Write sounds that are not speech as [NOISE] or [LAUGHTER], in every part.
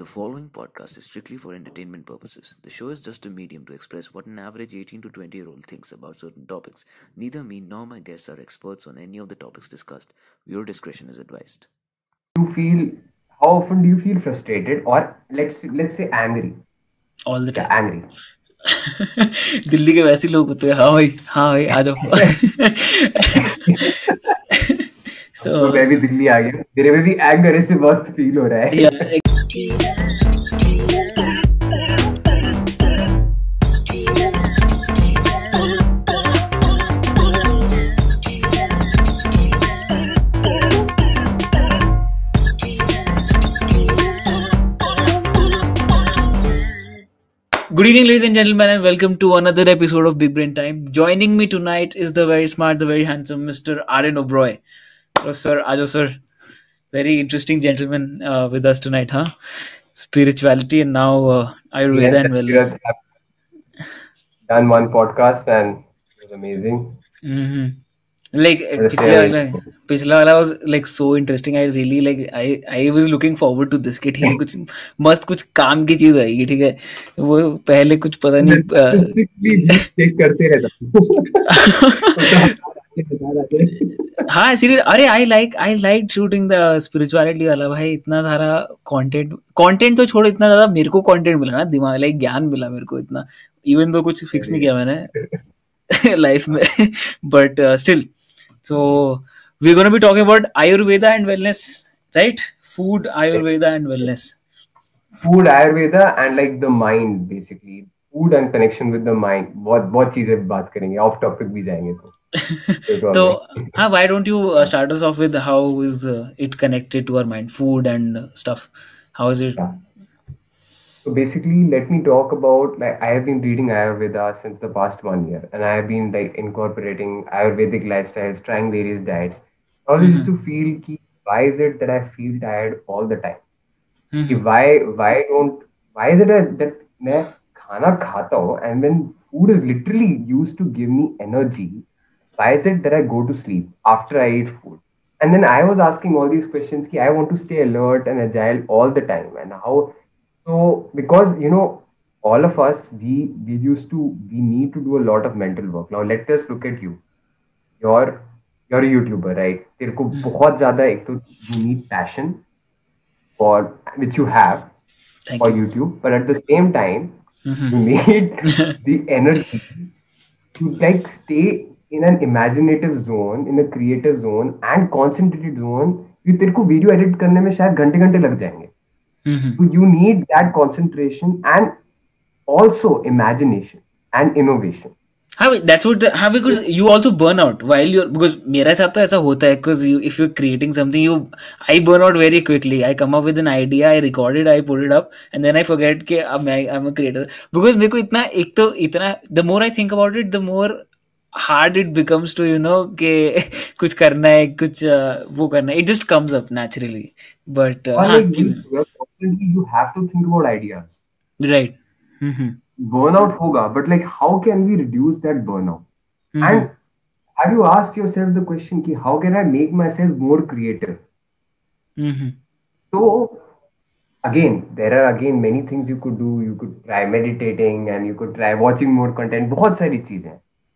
The following podcast is strictly for entertainment purposes. The show is just a medium to express what an average 18 to 20 year old thinks about certain topics. Neither me nor my guests are experts on any of the topics discussed. Viewer discretion is advised. you feel how often do you feel frustrated or let's let's say angry all the yeah time angry [LAUGHS] Delhi के वैसे लोग होते हैं हाँ भाई हाँ भाई आ जाओ तो [LAUGHS] [LAUGHS] so मैं भी दिल्ली आ गया मेरे में भी एंगर ऐसे मस्त फील हो रहा है yeah Good evening, ladies and gentlemen, and welcome to another episode of Big Brain Time. Joining me tonight is the very smart, the very handsome Mr. Aaron O'Broy. Hello, sir. Ajo, sir. Very interesting gentleman uh, with us tonight, huh? Spirituality and now uh, Ayurveda Yes, and wellness. done one podcast and it was amazing. Mm-hmm. Like uh, पिछले वाला पिछला वाला was like so interesting. I really like I I was looking forward to this कि ठीक है कुछ मस्त कुछ काम की चीज़ आएगी ठीक है? वो पहले कुछ पता नहीं [LAUGHS] uh, करते रहता [LAUGHS] हाँ। सीरियस अरे I like I like shooting the spirituality वाला भाई इतना सारा कंटेंट कंटेंट तो छोड़ इतना ज़्यादा मेरे को कंटेंट मिला ना दिमाग लाइक ज्ञान मिला मेरे को इतना। इवन तो कुछ फिक्स नहीं किया मैंने। लाइफ [LAUGHS] में but still so we gonna be talking about Ayurveda and wellness right food Ayurveda and wellness food ayurveda and like the mind basically food and connection with the mind बहुत बहुत चीज़ें बात करेंगे of topic भी जाएँगे तो तो हाँ why don't you uh, start us off with how is uh, it connected to our mind food and uh, stuff So basically, let me talk about like I have been reading Ayurveda since the past one year, and I have been like incorporating Ayurvedic lifestyles, trying various diets. I always used to feel ki, why is it that I feel tired all the time? कि Mhm. why why don't why is it that, that मैं खाना खाता हूँ and when food is literally used to give me energy, why is it that I go to sleep after I eat food? And then I was asking all these questions ki I want to stay alert and agile all the time and how so because you know all of us we we used to we need to do a lot of mental work. Now let us look at you. You're you're a YouTuber, right? तेरे को बहुत ज़्यादा एक तो you need passion for which you have thank for you YouTube, but at the same time, Mhm. you need the energy to like stay in an imaginative zone, in a creative zone and concentrated zone. you तेरे को video edit करने में शायद घंटे घंटे लग जाएँगे Mhm. so you need that concentration and also imagination and innovation हाँ that's what the, हाँ because you also burn out while you're because मेरे साथ तो ऐसा होता है because you if you're creating something you I burn out very quickly I come up with an idea I record it I put it up and then I forget कि अब मैं I'm a creator because मेरे को इतना एक तो इतना the more I think about it the more hard it becomes to you know कि [LAUGHS] कुछ करना है कुछ uh, वो करना है it just comes up naturally but uh, or हाँ like you, you're you have to think about ideas right mm-hmm. burnout hoga but like how can we reduce that burnout mm-hmm. and have you asked yourself the question ki, how can i make myself more creative mm-hmm. so again there are again many things you could do you could try meditating and you could try watching more content bahut sari cheeze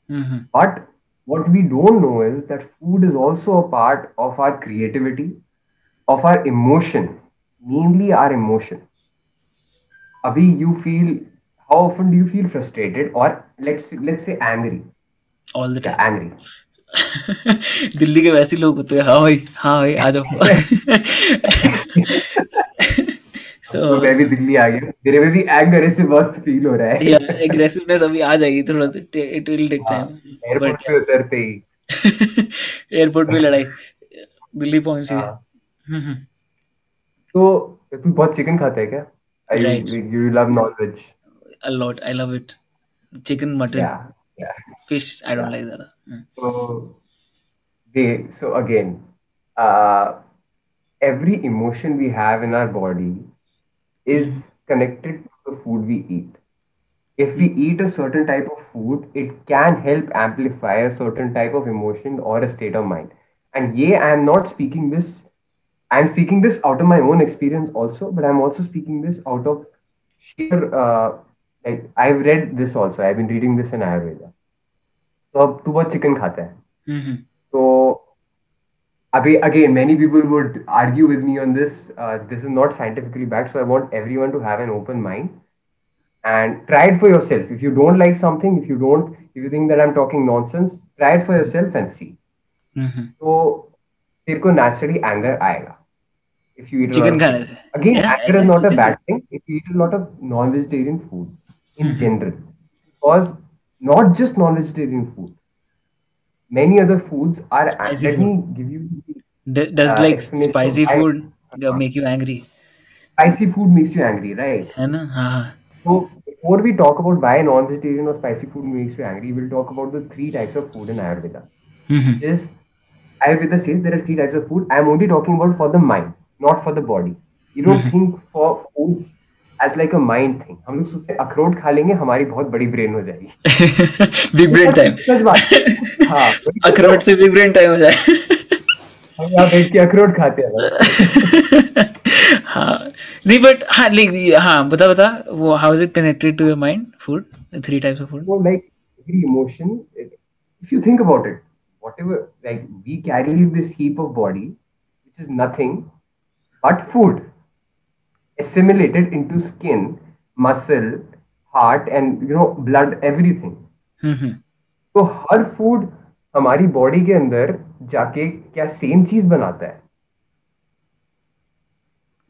mm-hmm. but what we don't know is that food is also a part of our creativity of our emotion mainly our emotion. Abhi, you feel how often do you feel frustrated or let's let's say angry? All the time. Angry. [LAUGHS] Delhi के वैसे लोग होते हैं हाँ हाँ भाई आ जाओ। सो [LAUGHS] so, मैं भी दिल्ली आ गया मेरे में भी एग्रेसिव बहुत फील हो रहा है। या एग्रेसिवनेस अभी आ जाएगी थोड़ा it will take time airport पे उतरते ही। [LAUGHS] एयरपोर्ट पे लड़ाई। दिल्ली पहुँच। गए हाँ। हम्म, हम्म। तो तू बहुत चिकन खाता है क्या Right. You love non veg a lot I love it chicken mutton या या fish I don't like that Hmm. so they so again uh every emotion we have in our body is connected to the food we eat if we eat a certain type of food it can help amplify a certain type of emotion or a state of mind and yeah i am not speaking this I'm speaking this out of my own experience also, but I'm also speaking this out of sheer uh, like I've read this also. I've been reading this in Ayurveda. तो अब तू बहुत chicken खाता है Mhm. so अभी again many people would argue with me on this uh, this is not scientifically backed so I want everyone to have an open mind and try it for yourself if you don't like something if you don't if you think that I'm talking nonsense try it for yourself and see Mhm. तो तेरे को naturally anger आएगा। If you eat chicken खाने से। Again anger is not a bad thing if you eat a lot of non vegetarian food in general because not just non vegetarian food many other foods are let me give you does like spicy food make you angry spicy food makes you angry right है ना? हाँ सो Before we talk about why non-vegetarian or spicy food makes you angry, we'll talk about the three types of food in Ayurveda. Mm-hmm. Which is Ayurveda says there are three types of food. I'm only talking about for the mind, not for the body. You don't think for foods as like a mind thing. हम लोग सोचते हैं अखरोट खा लेंगे हमारी बहुत बड़ी ब्रेन हो जाएगी बिग ब्रेन टाइम सच बात हाँ तो अखरोट से बिग ब्रेन टाइम हो जाए हम यहाँ बैठ के अखरोट खाते हैं हाँ नहीं बट हाँ like हाँ बता बता वो how is it connected to your mind food three types of food So like every emotion, if you think about it, whatever like we carry this heap of body, which is nothing but food, assimilated into skin, muscle, heart, and you know blood, everything. Hmm तो हर food हमारी body के अंदर जाके क्या same चीज़ बनाता है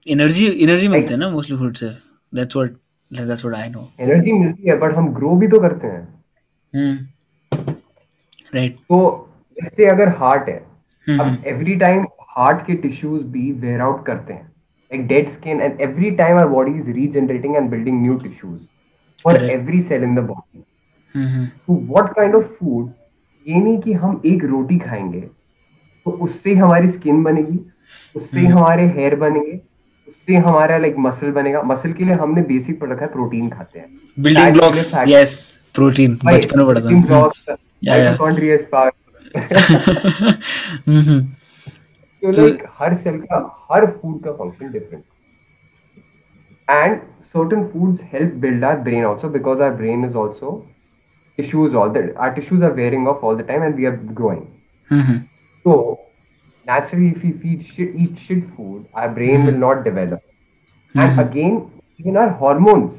energy energy मिलती है ना मोस्टली फ़ूड से that's what that's what I know energy मिलती है बट हम ग्रो भी तो करते हैं हम्म राइट तो जैसे अगर हार्ट है हम्म अब एवरी टाइम हार्ट के टिश्यूज भी वेयर आउट करते हैं skin and every time our body is regenerating and building new tissues for Correct. every cell in the body. हम्म तो what kind of food ये नहीं कि हम एक रोटी खाएँगे तो उससे हमारी स्किन बनेगी उससे हमारे हेयर बनेंगे उससे हमारा लाइक मसल बनेगा। मसल के लिए हमने बेसिक रखा है प्रोटीन खाते हैं। बिल्डिंग ब्लॉक्स यस प्रोटीन बचपन में पढ़ा था। हम्म तो लाइक हर सेल का हर फ़ूड का function different and certain foods help build our brain also because our brain is also tissues all the our tissues are wearing off all the time and we are growing hmm so naturally if we feed shit, eat shit food our brain mm-hmm. will not develop mm-hmm. and again even our hormones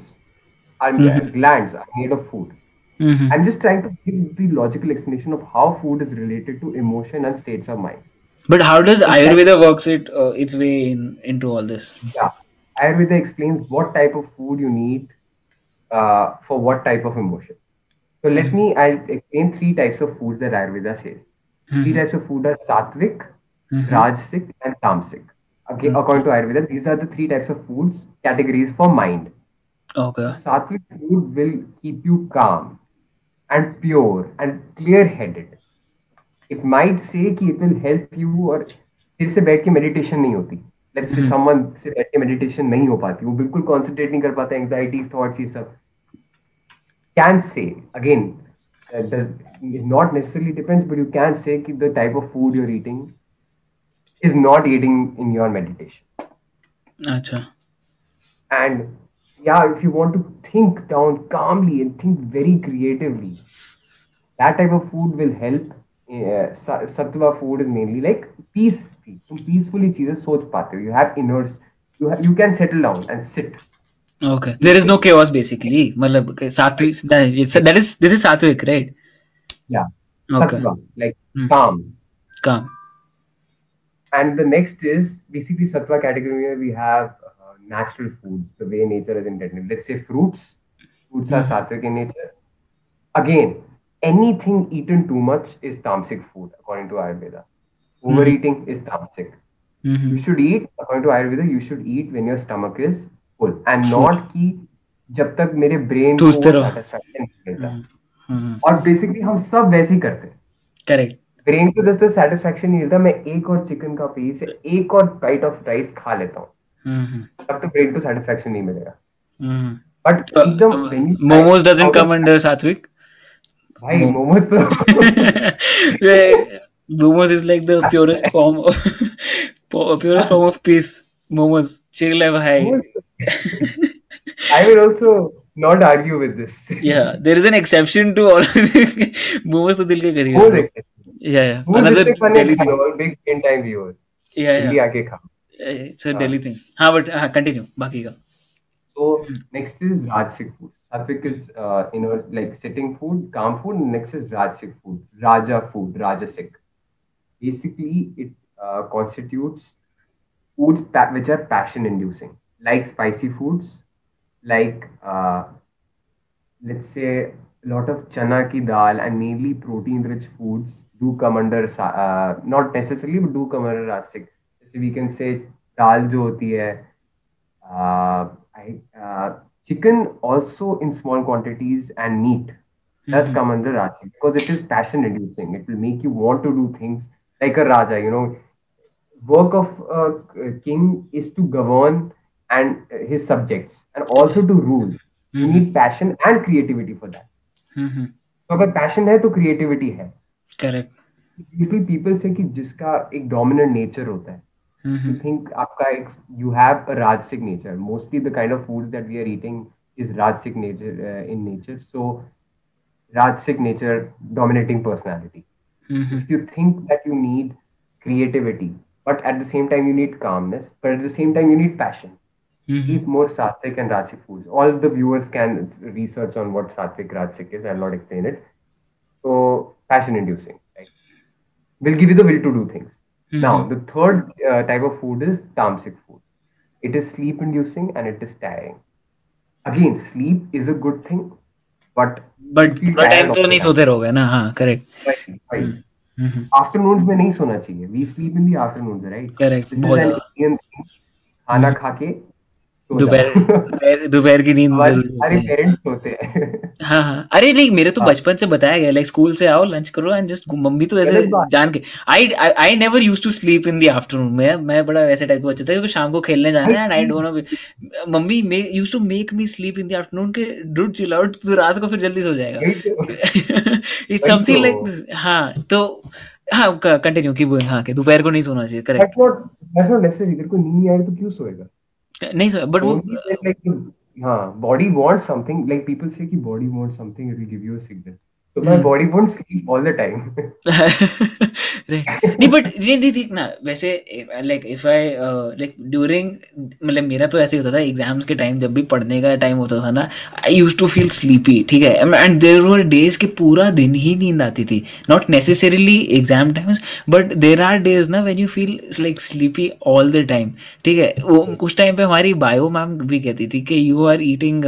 our glands are made of food Mm-hmm. I'm just trying to give the logical explanation of how food is related to emotion and states of mind. But how does Ayurveda works it uh, its way in, into all this? Yeah, Ayurveda explains what type of food you need uh, for what type of emotion. So let mm-hmm. me I explain three types of foods that Ayurveda says. Mm-hmm. Three types of food are sattvic, mm-hmm. rajasic, and tamasic. Okay, according to Ayurveda, these are the three types of foods categories for mind. Okay. Sattvic food will keep you calm and pure and clear headed it might say it will help you और फिर से बैठ के meditation नहीं होती। Let's hmm. Meditation नहीं हो पाती। वो बिल्कुल कॉन्सेंट्रेट नहीं कर पाता एंग्जाइटी थॉट्स ये सब। Can say again not necessarily depends but you can say the type of food you're eating is not eating in your meditation अच्छा। And yeah, if you want to think down calmly and think very creatively, that type of food will help. Uh, sa- sattva food is mainly like peace. तुम peacefully चीजें सोच पाते हो. You have inner, you have, you can settle down and sit. Okay. There is no chaos basically. मतलब okay, सात्विक that is that is- this is sattvic right? Yeah. Okay. Sattva, like Hmm. calm. Calm. And the next is basically sattva category where we have uh, natural foods, the way nature has intended. Let's say fruits. Fruits are sattvic in nature. Again, anything eaten too much is tamasic food according to Ayurveda. Overeating is tamasic. Hmm You should eat, according to Ayurveda, you should eat when your stomach is full and not कि जब तक मेरे brain को satisfaction नहीं मिलता हम्म और basically हम सब वैसे ही करते हैं Correct. ब्रेन को जब तक सेटिस्फेक्शन नहीं मिलता मैं एक और चिकन का पीस एक और बाइट ऑफ़ राइस खा लेता हूँ हम्म तब तक ब्रेन को सेटिस्फेक्शन नहीं मिलेगा हम्म बट Uh, एकदम Momos doesn't come under sattvic. भाई मोमोज तो like the purest form of pu- purest form of peace. Momos, chill hai bhai. I will also not argue with this. Yeah, there is an exception to all. Momos तो दिल के करीब है. Yeah, yeah. Another Delhi is thing. all big in time viewers. Yeah, जल्दी yeah. आके खाओ. It's a हाँ. Delhi thing. हाँ, but हाँ, continue. बाकी का. So next is Rajasic food. Satvik is uh, you know like sitting food, calm food. Next is Rajasic food, Raja food, Rajasic. Basically, it uh, constitutes foods pa- which are passion-inducing, like spicy foods, like uh, let's say a lot of chana ki dal and mainly protein-rich foods do come under uh, not necessarily but do come under Rajasic. We can say दाल जो होती है chicken also in small quantities and meat does come under rajasic because it is passion reducing it will make you want to do things like a raja you know work of king is to govern and his subjects and also to rule you need passion and creativity for that तो अगर passion है तो creativity है। Correct people say कि जिसका एक dominant nature होता है। mm-hmm. you think aapka you have a rajasic nature. Mostly the kind of foods that we are eating is rajasic nature uh, in nature. So rajasic nature dominating personality. Mm-hmm. If you think that you need creativity, but at the same time you need calmness, but at the same time you need passion. Mm-hmm. Eat more sattvic and rajasic foods. All the viewers can research on what sattvic rajasic is. I'll not explain it. So passion inducing. Right? Will give you the will to do things. Hmm, Now, the third uh, type of food is tamasic food. It is sleep inducing and it is tiring. Again, sleep is a good thing, but But you feel पूरा tired time of तो the नहीं night. सोते रहोगे ना हाँ correct Right, right. Hmm, Afternoons में नहीं सोना चाहिए. We sleep in the afternoons, right? Correct, This is बहुत an ज्यादा। Indian thing. खाना खा के सो दोपहर की नींद हमारे है। पेरेंट्स सोते हैं। हाँ हाँ। अरे नहीं मेरे तो हाँ। बचपन से बताया गया लाइक स्कूल से आओ लंच करो एंड जस्ट मम्मी तो ऐसे जान के I I never use to sleep in the afternoon मैं मैं बड़ा वैसे टाइप का बच्चा था क्योंकि शाम को खेलने जाना है and I don't mummy use to make me sleep in the afternoon के डूड चिल आउट तो रात को फिर जल्दी सो जाएगा। It's something. लाइक दिस हाँ तो हाँ कंटिन्यू की हाँ कि दोपहर को नहीं सोना चाहिए करेक्ट. तेरे को नींद आ रही तो क्यों सोएगा? नहीं सर बट वो हाँ body wants something like people say कि body wants something it will give you a signal so my Hmm. body won't sleep all the time. [LAUGHS] Right. नहीं बट ये नहीं ना वैसे like if I like during मतलब मेरा तो ऐसे होता था एग्ज़ाम्स के टाइम जब भी पढ़ने का टाइम होता था ना I use to feel sleepy ठीक है? एंड देर वर डेज़ के पूरा दिन ही नींद आती थी। Not necessarily exam times but there are days ना when you feel like sleepy all the time ठीक है? वो उस टाइम पे हमारी बायो मैम भी कहती थी कि you are eating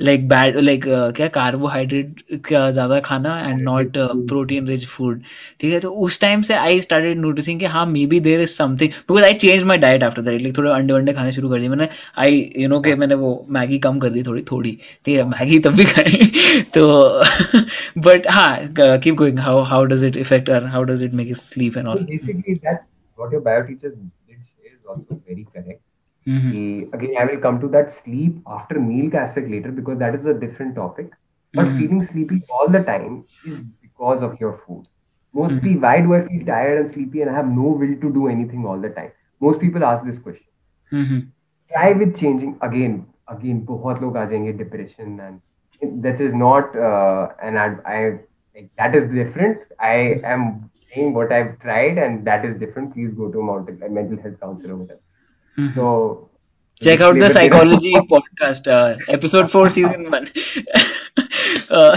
like bad like क्या कार्बोहाइड्रेट का ज़्यादा खाना and not protein rich food ठीक है तो उस टाइम से आई स्टार्टेड नोटिसिंग कि हाँ maybe there is something because I change my diet after that like थोड़े अंडे वंडे खाने शुरू कर दिए मैंने। आई यू नो कि मैंने वो मैगी कम कर दी थोड़ी थोड़ी। ठीक है मैगी तब भी खाई। [LAUGHS] तो [LAUGHS] बट हाँ keep going how how does it effect और how does it make sleep and all basically that what your bio teacher did say is also very correct. कि, again I will come to that sleep after meal का aspect later because that is a different topic but Mhm. feeling sleepy all the time is because of your food mostly why do I feel tired and sleepy and I have no will to do anything all the time most people ask this question try with changing again again बहुत लोग आ जाएंगे depression and that is not uh, and I, I like, that is different I am saying what I've tried and that is different please go to a mountain, a mental health counselor or whatever so check out the disclaimer psychology [LAUGHS] podcast uh, episode 4 season 1 uh, [LAUGHS]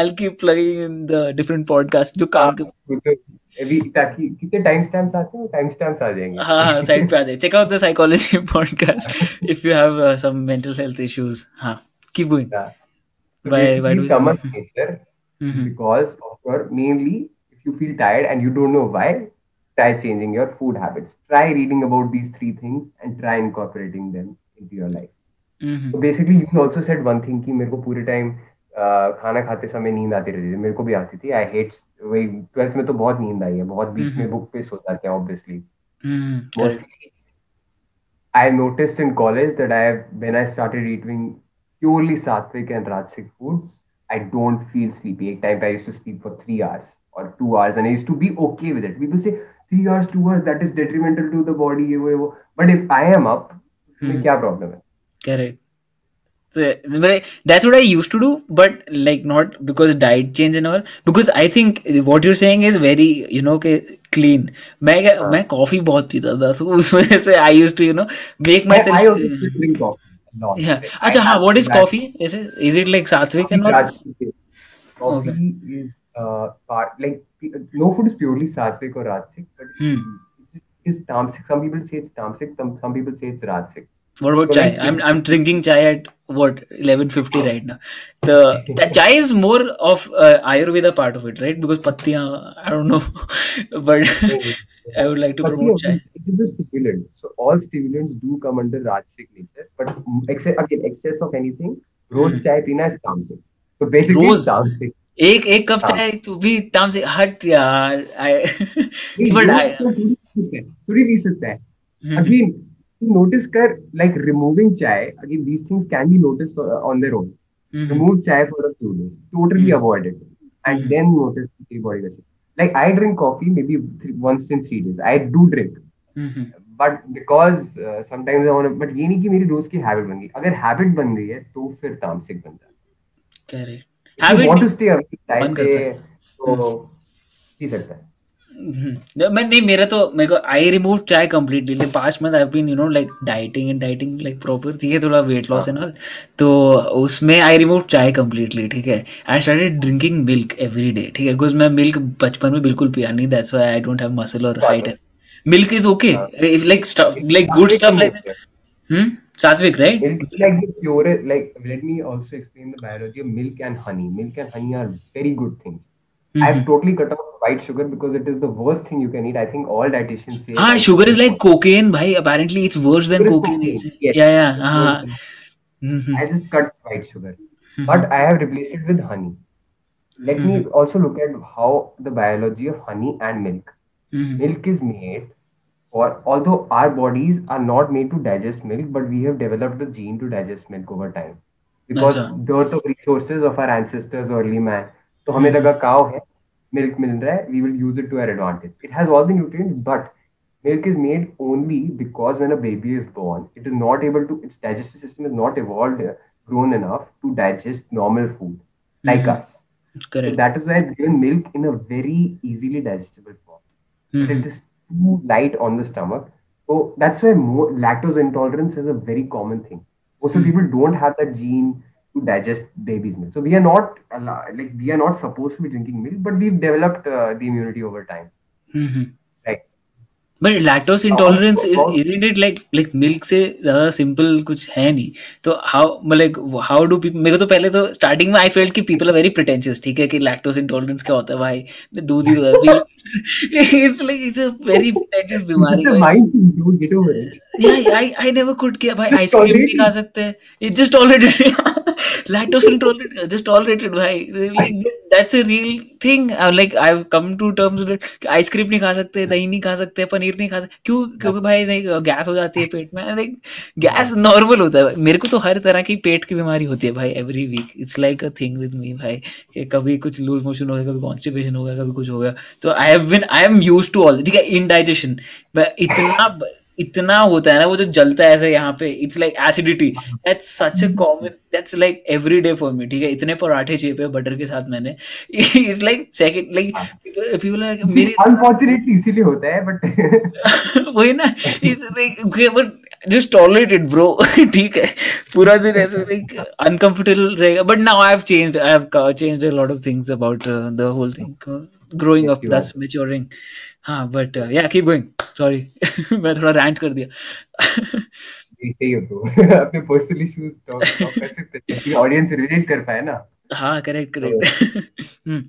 i'll keep plugging in the different podcasts जो काम के तो अभी ताकि कितने time stamps आते हैं time stamps आ जाएंगे हाँ हाँ साइड पे आ जाए check out the psychology podcast if you have some mental health issues हाँ keep going Yeah. So Why- why basically, do you- Tamas nature Mhm. because of your mainly if you feel tired and you don't know why, try changing your food habits. Try reading about these three things and try incorporating them into your life. Mhm. So basically, you also said one thing कि मेरे को पूरे time खाना खाते समय नींद आती रहती थी मेरे को भी आती थी आई हेट वही ट्वेल्थ में तो बहुत नींद आई है बहुत बीच में Mhm. बुक पे सो जाते हैं obviously Mhm. Mostly I noticed in college that I when I started eating purely sattvic and rajasic foods, I don't feel sleepy. एक time I used to sleep for three hours or two hours, and I used to be okay with it. People say three hours two hours that is detrimental to the body ये वो ये वो। But if I am up क्या problem है? Correct that's what I use to do but like not because diet change in our because I think what you're saying is very you know के clean मैं मैं coffee बहुत पीता था तो उसमें से I use to you know make myself अच्छा हाँ what is coffee is it like sattvic and not okay like no food is purely sattvic or rajasic, but Hmm. it is tamasic. Some people say it's tamasic. Some some people say it's rajasic. What about So chai? I'm I'm drinking chai at what 11:50 right now. The, the chai is more of uh, Ayurveda part of it, right? Because pattiyan, I don't know, but I would like to But promote chai. it is a stimulant. So all stimulants do come under rajasic nature. But excess, again, excess of anything, rose Hmm. chai pina is tamasic. So basically, Rose? it's tamasic. एक एक cup हाँ। चाय तू भी ताम से हट यार आई बट आई थोड़ी भी सकता है अगेन तू नोटिस कर like removing chai again these things can be notice on their own remove chai for a few days totally avoid it and then notice your body का like I drink coffee maybe once in 3 days I do drink but because sometimes I want but ये नहीं कि मेरी रोज की habit बन गई। अगर हैबिट बन गई है तो फिर तामसिक बन जाता है। Correct Correct. If you Habit want to नहीं- stay away चाय मन करता से तो पी सकता है हम्म। मैं नहीं मेरा तो मेरे को I remove chai completely past month I been you know like dieting and dieting like proper ठीक है थोड़ा वेट लॉस एंड ऑल तो उसमें आई रिमूव चाय कम्प्लीटली ठीक है. I started drinking milk every day ठीक है. बिकॉज़ मैं मिल्क बचपन में बिल्कुल पिया नहीं that's why I don't have muscle और height milk is okay like like good stuff like hmm sattvic right Milk is like the purest. Like let me also explain the biology of milk and honey. Milk and honey are very good things. Mm-hmm. I've totally cut off white sugar because it is the worst thing you can eat. I think all dietitians say. हाँ white sugar is like cocaine भाई apparently it's worse than cocaine cocaine, yes. yeah yeah हाँ Mhm. I just cut white sugar, mm-hmm. but I have replaced it with honey. Let me also look at how the biology of honey and milk. Mhm. Milk is made for, although our bodies are not made to digest milk, but we have developed a gene to digest milk over time. Because अच्छा। dearth of resources of our ancestors, early man. तो हमें लगा cow है, milk मिल रहा है, we will use it to our advantage. It has all the nutrients, but milk is made only because when a baby is born, it is not able to, its digestive system is not evolved, uh, grown enough to digest normal food like Mhm. us. So correct that is why I've given milk in a very easily digestible form. But Mhm. too light on the stomach. So that's why more, lactose intolerance is a very common thing. Most of the people don't have that gene to digest baby's milk. So we are not like we are not supposed to be drinking milk, but we've developed uh, the immunity over time. Mhm. Like But lactose intolerance is isn't it like like milk से ज़्यादा simple कुछ है नहीं तो how like how do people मेरे को तो पहले तो स्टार्टिंग में आई फेल्ट कि people are very pretentious ठीक है कि lactose intolerance क्या होता है भाई दूध ही दूध like it's a very pretentious it's बीमारी भाई yeah I I never could किया भाई आइसक्रीम नहीं खा सकते it just tolerated lactose intolerant just tolerated भाई। Like that's a real thing. Uh, like I've come to terms with it. कि ice cream नहीं खा सकते दही नहीं खा सकते पनीर नहीं खा सकते। क्यों? क्योंकि भाई नहीं गैस हो जाती है पेट में। लाइक गैस नॉर्मल होता है। मेरे को तो हर तरह की पेट की बीमारी होती है भाई every week it's like a thing with me भाई कि कभी कुछ लूज मोशन हो गया कभी कॉन्स्टिपेशन हो गया कभी कुछ हो गया। तो I have been I am use to all ठीक है इनडाइजेशन इतना इतना होता है ना वो जो जलता है ऐसे यहाँ पे it's like acidity that's such a common that's like every day for me ठीक है? इतने पराठे चाहिए पे बटर के साथ मैंने। It's like second like people are मेरी Unfortunately, इसीलिए होता है, but [LAUGHS] वही ना it's like but just tolerate it bro ठीक है? पूरा दिन ऐसे लाइक अनकंफर्टेबल रहेगा। But now I have changed I have changed a lot of things about the whole thing growing up that's maturing हाँ but yeah keep going sorry मैं थोड़ा rant कर दिया हो तो अपने पर्सनल इश्यूज़ ऑडियंस रिलेट कर पाए ना हाँ correct correct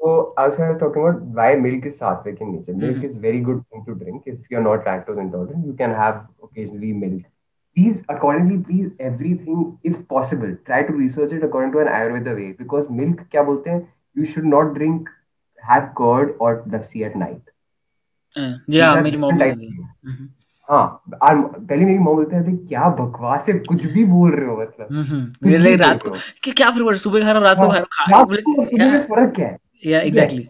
So I was talking about why milk is sattvic in nature. Milk is very good thing to drink if you're not lactose intolerant. You can have occasionally milk. Please, accordingly, please everything if possible. Try to research it according to an Ayurveda way because milk क्या बोलते हैं you should not drink have curd or lassi at night. हाँ मेरी माँ बोलते क्या बकवास है कुछ भी बोल रहे हो मतलब। रात को कि क्या फिर सुबह खा रहा रात को खा रहा सुबह फ़र्क क्या है? या एग्जैक्टली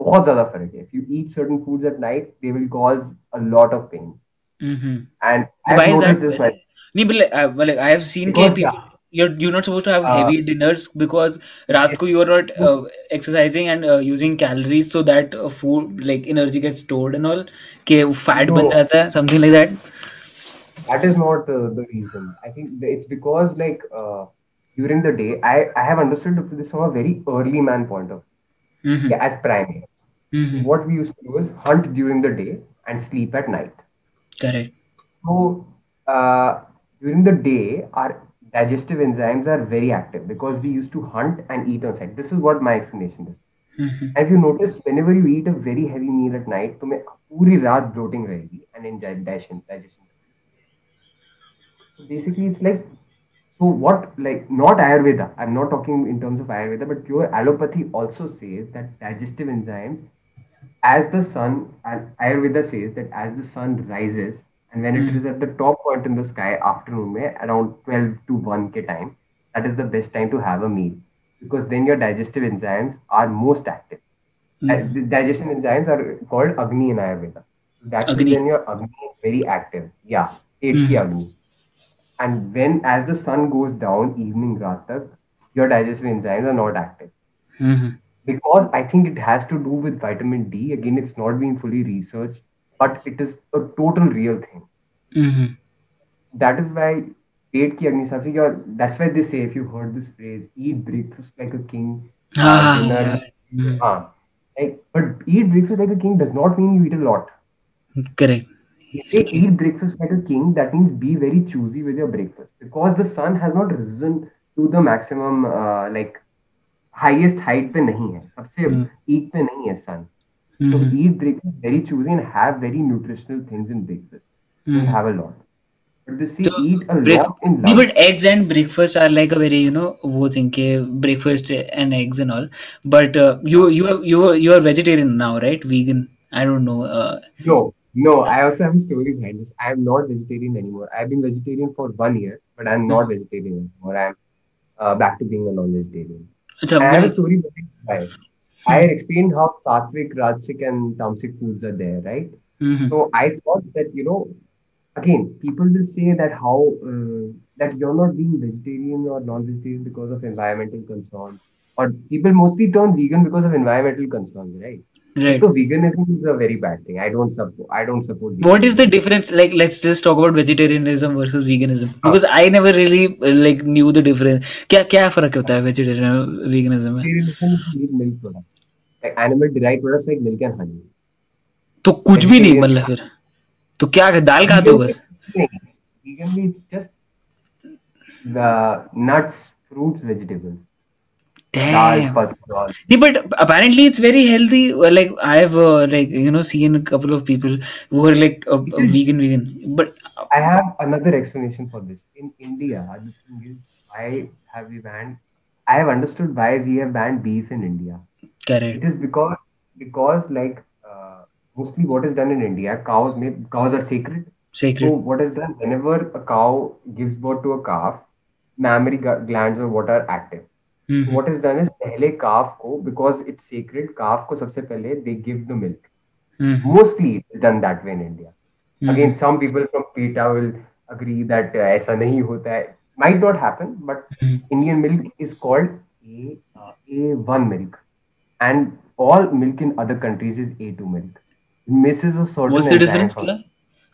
बहुत ज़्यादा फ़र्क if you eat certain foods at night they will cause a lot of pain and I I have seen you're you're not supposed to have uh, heavy dinners because रात को you're not uh, exercising and uh, using calories so that uh, food like energy gets stored and all कि fat बन no जाता है something like that. that is not uh, the reason I think that it's because like uh, during the day I I have understood this from a very early man point of view Mm-hmm. yeah, as primary Mm-hmm. what we used to do is hunt during the day and sleep at night Correct. So uh, during the day, our digestive enzymes are very active because we used to hunt and eat on site. This is what my explanation is. Mm-hmm. And if you notice, whenever you eat a very heavy meal at night, तुम्हें पूरी रात bloating रहेगी and indigestion, digestion. So basically, it's like so what like not Ayurveda. I'm not talking in terms of Ayurveda, but pure allopathy also says that digestive enzymes, as the sun and Ayurveda says that as the sun rises and when it is at the top point in the sky afternoon में around 12 to 1 k time, that is the best time to have a meal because then your digestive enzymes are most active. Mm-hmm. the digestion enzymes are called Agni in Ayurveda. That is Agni. when your Agni is very active. Yeah, 8 ki Mm-hmm. Agni. And when as the sun goes down, evening raat tak, your digestive enzymes are not active. Mm-hmm. Because I think it has to do with vitamin D. Again, it's not been fully researched, but it is a total real thing. Mm-hmm. That is why पेट की अग्नि सबसे क्या that's why they say if you heard this phrase eat breakfast like a king uh, Ah, dinner yeah. हाँ like but eat breakfast like a king does not mean you eat a lot Correct. If they eat breakfast like a king, that means be very choosy with your breakfast because the sun has not risen to the maximum uh, like highest height पे नहीं है सबसे peak पे नहीं है So mm-hmm. eat very choosing and have very nutritional things in breakfast. Mm-hmm. Have a lot. But to see eat a lot in. But eggs and breakfast are like a very you know wo thing ke breakfast and eggs and all. But uh, you you are, you you are vegetarian now, right? Vegan. I don't know. Uh, no, no. I also have a story behind this. I am not vegetarian anymore. I've been vegetarian for one year, but I'm not mm-hmm. vegetarian anymore. I'm uh, back to being a non-vegetarian. Achha, I have a story I explained how sattvic, rajasic, and tamasic foods are there, right? Mhm. So I thought that you know, again, people will say that how uh, that you're not being vegetarian or non-vegetarian because of environmental concerns, or people mostly turn vegan because of environmental concerns, right? Right So veganism is a very bad thing. I don't support. I don't support. Veganism. what is the difference like let's just talk about vegetarianism versus veganism because I never really uh, like knew the difference क्या क्या फ़र्क होता है vegetarian और veganism में is milk products, like animal-derived products like milk and honey. तो कुछ भी नहीं मतलब फिर तो क्या दाल खाते हो बस Vegan means just the nuts, fruits, vegetables, damn. Yeah, but apparently it's very healthy. Like I've uh, like you know seen a couple of people who are like uh, uh, vegan, vegan. But I have another explanation for this. In India, the thing is, why have we banned? I have understood why we have banned beef in India. correct. It is because because like uh, mostly what is done in India, cows may cows are sacred. Sacred. So what is done whenever a cow gives birth to a calf, mammary glands or what are active. What is done is पहले calf को because it's sacred calf को सबसे पहले दे give the milk mostly done that way in India again some people from PETA will agree that ऐसा नहीं होता है. Might not happen but Indian milk is called A A one milk and all milk in other countries is A two milk miss of difference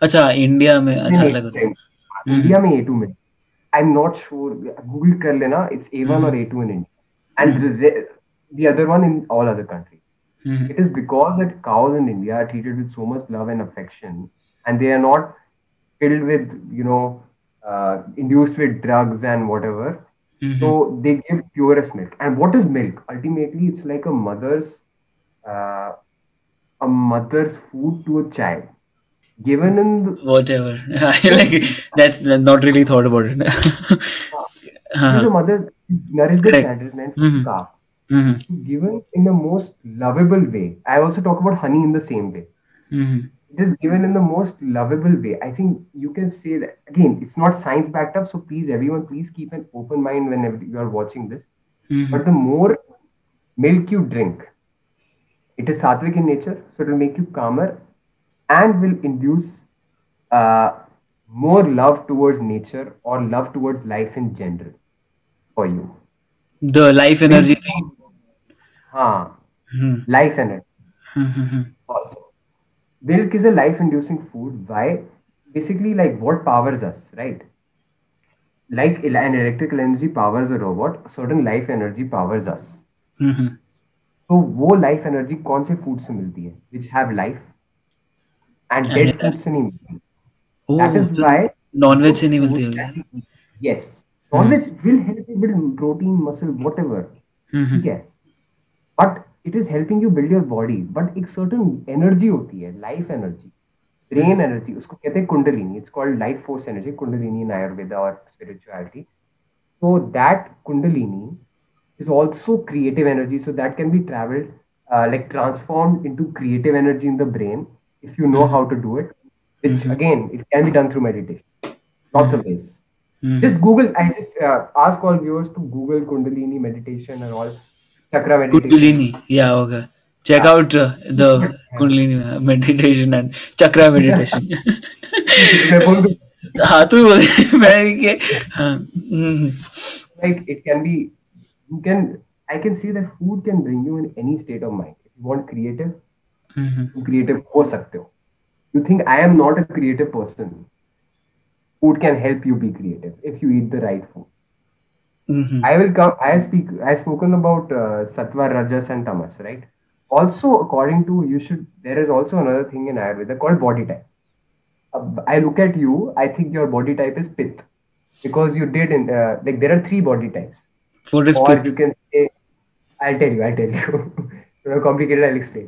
अच्छा India में अच्छा लगता है India में A two milk I'm not sure. Google kar lena, it's A1 mm-hmm. or hmm. A2 in India, and mm-hmm. the, the, other one in all other countries. Mm-hmm. It is because that cows in India are treated with so much love and affection, and they are not filled with you know uh, induced with drugs and whatever. Hmm. So they give purest milk. And what is milk? Ultimately, it's like a mother's uh, a mother's food to a child given in the, Whatever. [LAUGHS] like that's not really thought about it. [LAUGHS] the mother nourish the Correct. child is meant Mhm. for calf. Mhm. Given in the most lovable way. I also talk about honey in the same way. Mhm. it is given in the most lovable way. I think you can say that again, it's not science backed up, so please, everyone, please keep an open mind whenever you are watching this. Mhm. But the more milk you drink, It is sattvic in nature, so it will make you calmer and will induce uh, more love towards nature or love towards life in general for you. The life energy thing. हाँ, Hmm. life energy Hmm, hmm, hmm. also. Milk is a life-inducing food. Why? Basically, like what powers us, right? Like el- an electrical energy powers a robot, a certain life energy powers us. Hmm, hmm. तो वो life energy कौन से food से मिलती है which have life And And dead food से नहीं मिलती दैट इज़ व्हाई non-veg से नहीं मिलती होगी yes non veg will help you build protein muscle whatever. ठीक है but it is helping you build your body but एक सर्टन एनर्जी होती है लाइफ एनर्जी ब्रेन एनर्जी उसको कहते हैं kundalini it's called life force energy kundalini in Ayurveda और spirituality so that kundalini is also creative energy. So that can be traveled uh, like transformed into creative energy in the brain. if you know how to do it which again it can be done through meditation lots of ways Hmm. just google i just uh, ask all viewers to google kundalini meditation and all chakra meditation Kundalini. Yeah, okay. Check out uh, the [LAUGHS] Kundalini meditation and Chakra meditation. [LAUGHS] [LAUGHS] मैं बोल दूं, हाँ तू बोल मैं के हाँ हम्म, like it can be you can i can see that food can bring you in any state of mind if you want creative हम्म, तुम creative हो सकते हो you think i am not a creative person food can help you be creative if you eat the right food hmm, i will come i speak i've spoken about uh, sattva rajas and tamas right also according to you should there is also another thing in ayurveda called body type Uh, i look at you i think your body type is pith because you did in uh, like there are three body types What is or pith? you can say i'll tell you i'll tell you it's [LAUGHS] complicated i'll explain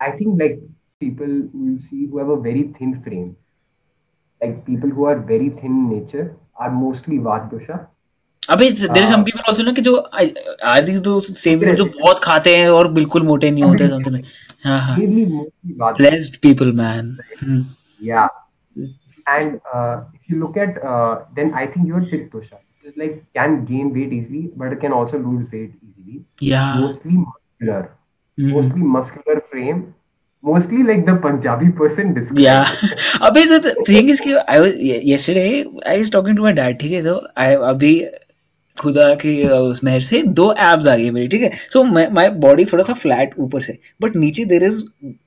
I think like people who you see who have a very thin frame, like people who are very thin in nature are mostly Vata dosha. अबे there is some people also ना कि जो आदि तो same people जो बहुत खाते हैं और बिल्कुल मोटे नहीं होते समथिंग हाँ हाँ Mainly mostly Vata. blessed people man hmm, Yeah. And uh, if you look at, uh, then I think your Pitta dosha is like can gain weight easily, but it can also lose weight easily. yeah Mostly muscular. Mhm. mostly muscular frame, mostly like the Punjabi person described. Yeah. अबे the, the thing is कि I was yesterday I was talking to my dad ठीक है तो I अभी खुदा के अ, उसमें से दो एब्स आ गई मेरी ठीक है? सो माय बॉडी थोड़ा सा फ्लैट ऊपर से बट नीचे देर इज़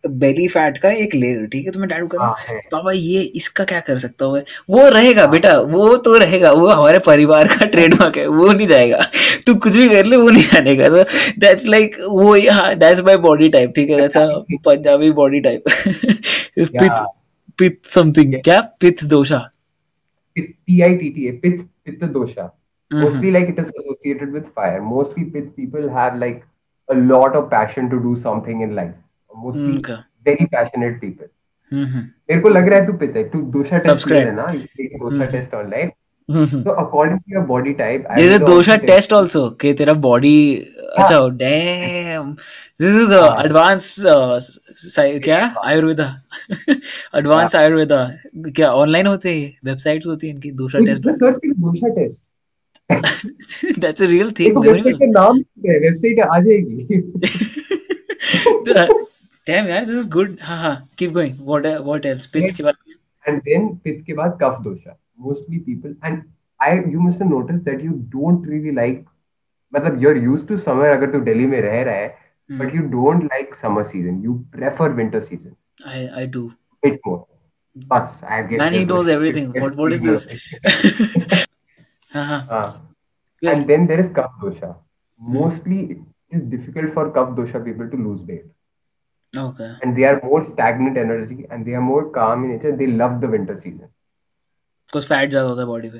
बेली फैट का एक लेयर ठीक है? तो मैं डैड को हाँ, हूँ है। पापा ये इसका क्या कर सकता हूँ मैं? वो रहेगा बेटा वो तो रहेगा वो हमारे परिवार का ट्रेडमार्क है वो नहीं जाएगा। तू कुछ भी कर ले वो नहीं जाने का तो दैट्स लाइक वो हाँ दैट्स माय बॉडी टाइप ठीक है? That's [LAUGHS] Punjabi body type pitta pitta something क्या? Pitta dosha. Pit- P-I-T-T-A, Pitta, Pitta dosha. Mostly like it is associated with fire. Mostly people have like a lot of passion to do something in life. Mostly Okay. very passionate people. हम्म मेरे को लग रहा है तू पिता है तू दोषा टेस्ट. है ना दोषा टेस्ट ऑनलाइन हम्म तो according to your body type There's a dosha test also कि तेरा बॉडी अच्छा डैम दिस इज़ एडवांस क्या आयुर्वेदा एडवांस आयुर्वेदा क्या ऑनलाइन होते हैं वेबसाइट्स होती हैं इनकी dosha test dosha test that's a real thing website का नाम है? वेबसाइट आ जाएगी। [LAUGHS] डैम यार दिस इज़ गुड हाँ हाँ keep going what what else pitch के बाद and then पित्त के बाद kapha dosha. Mostly people and I you must notice that you don't really like मतलब you are used to summer अगर तू दिल्ली में रह रहा है but you don't like summer season you prefer winter season I I do it more बस I get Man, he knows everything. What- what is this? [LAUGHS] [LAUGHS] हाँ हाँ हाँ and then there is kaf dosha mostly it is difficult for kaf dosha people to lose weight okay and they are more stagnant energy and they are more calm in nature they love the winter season कुछ fat ज़्यादा होता है body पे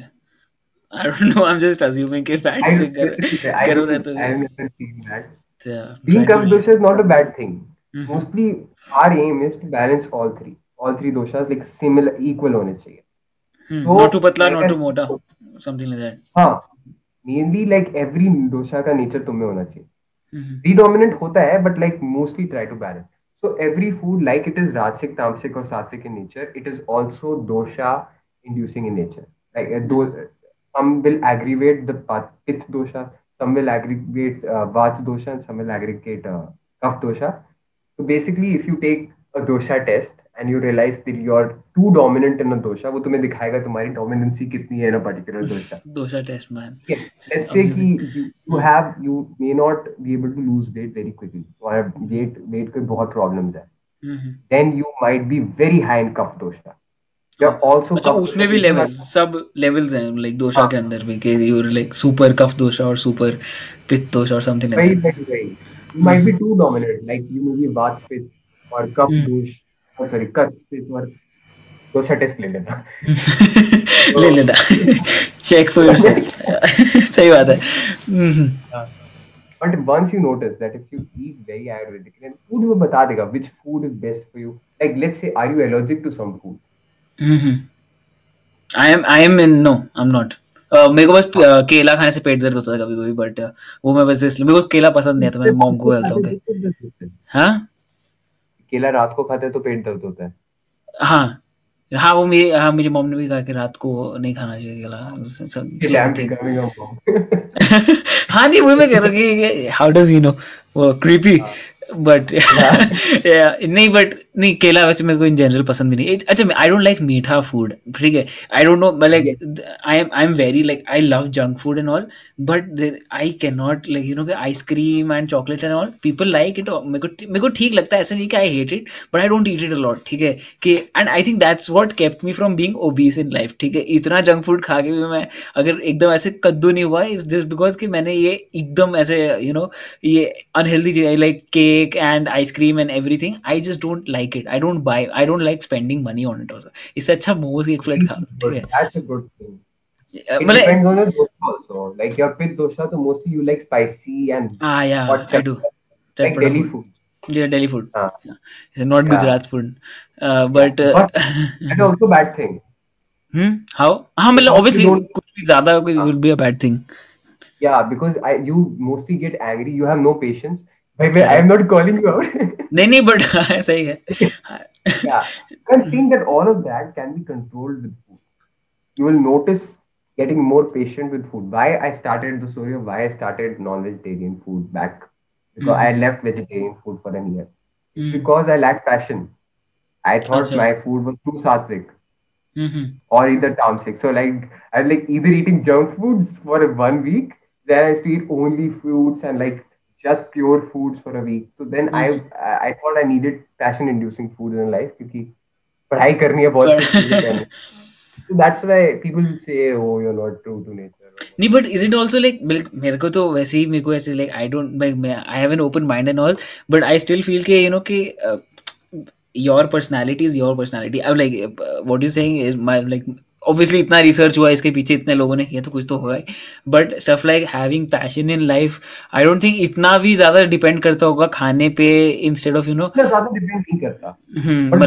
I don't know I am just assuming कि fat I, से I, करो रहते I've never seen that. Yeah, Being kaf dosha is not a bad thing. Mhm. mostly our aim is to balance all three all three doshas like similar equal होने चाहिए Hmm. So, होना चाहिए डिडोमेंट होता है but like mostly try to balance so every food like it is rajasic और sattvic in nature it is also though basically if you take dosha test and you realize that you are too dominant in a dosha वो तुम्हें दिखाएगा तुम्हारी dominancy कितनी है इन अ particular dosha dosha test man let's say कि you have you may not be able to lose weight very quickly और weight weight कोई बहुत प्रॉब्लम्स है. Then you might be very high in kapha dosha उसमें भी लेवल सब लेवल्स सॉरी ले [LAUGHS] ले चेक फॉर [LAUGHS] सही बात है. But once you notice that if you eat very Ayurvedic then food वो बता देगा which food is best for you like let's say are you allergic to some food I am I am in no I am not मेरे को बस uh, केला खाने से पेट दर्द होता है कभी कभी बट uh, वो मैं बस इसलिए मेरे को केला पसंद नहीं है तो मैं [LAUGHS] मॉम को बोलता हूँ हाँ? केला रात को खाते हैं तो पेट दर्द होता है। हाँ हाँ वो मेरी हाँ मेरी मॉम ने भी कहा कि रात को नहीं खाना चाहिए केला. [LAUGHS] हाँ। नहीं वो मैं कह रहा हूँ कि हाउ डज यू नो वो क्रीपी बट [LAUGHS] नहीं बट नहीं केला वैसे मेरे को इन जनरल पसंद भी नहीं। अच्छा I don't like meetha food ठीक है? I don't know like I am I am very like I love junk food and all but I can not like you know ice cream and chocolate and all people like it मेरे को मेरे को ठीक लगता है ऐसा नहीं कि I hate it but I don't eat it a lot ठीक है? कि and I think that's what kept me from being obese in life ठीक है? इतना जंक फ़ूड खा के भी मैं अगर एकदम ऐसे कद्दू नहीं हुआ इज़ जस्ट बिकॉज़ कि मैंने ये एकदम ऐसे यू नो ये unhealthy cheese like cake and ice cream and everything I just don't like it I don't buy I don't like spending money on it also इससे अच्छा मोमोज की एक प्लेट खा लो ठीक है That's a good thing. It मतलब depends on your dosha also. Like your pith dosha, so mostly you like spicy and ah yeah hot I do chutney, like Delhi food. yeah Delhi food हाँ. yeah. not Yeah. Gujarat food uh, but uh, But That's also bad thing. hmm how हाँ मतलब If you obviously don't- कुछ भी ज़्यादा कुछ हाँ. will be a bad thing Yeah, because I you mostly get angry. You have no patience. By the way, I am not calling you out. [LAUGHS] नहीं नहीं but सही है yeah, I'm saying that all of that can be controlled with food. You will notice getting more patient with food. Why I started the story of why I started non-vegetarian food back because I left vegetarian food for a year. Hmm. Because I lacked passion. I thought Acha. my food was too sattvic Mhm. or either tamasic. So like I was like either eating junk foods for one week, then I used to eat only fruits and like just pure foods for a week. So then I I I thought I needed passion inducing food in life क्योंकि पढ़ाई करनी है बहुत कुछ चीज़ें करनी हैं. So that's why people will say, oh, you're not true to nature. नहीं but is it also like मेरे को तो वैसे ही मेरे को ऐसे like I don't like I have an open mind and all but I still feel के यू नो कि your personality is your personality अब like what you saying is my like obviously इतना रिसर्च हुआ इसके पीछे इतने लोगों ने ये तो कुछ तो होगा ही। But stuff like having passion in life I don't think इतना भी ज़्यादा डिपेंड करता होगा खाने पे इंस्टेड ऑफ़ यू नो ज़्यादा डिपेंड नहीं करता। But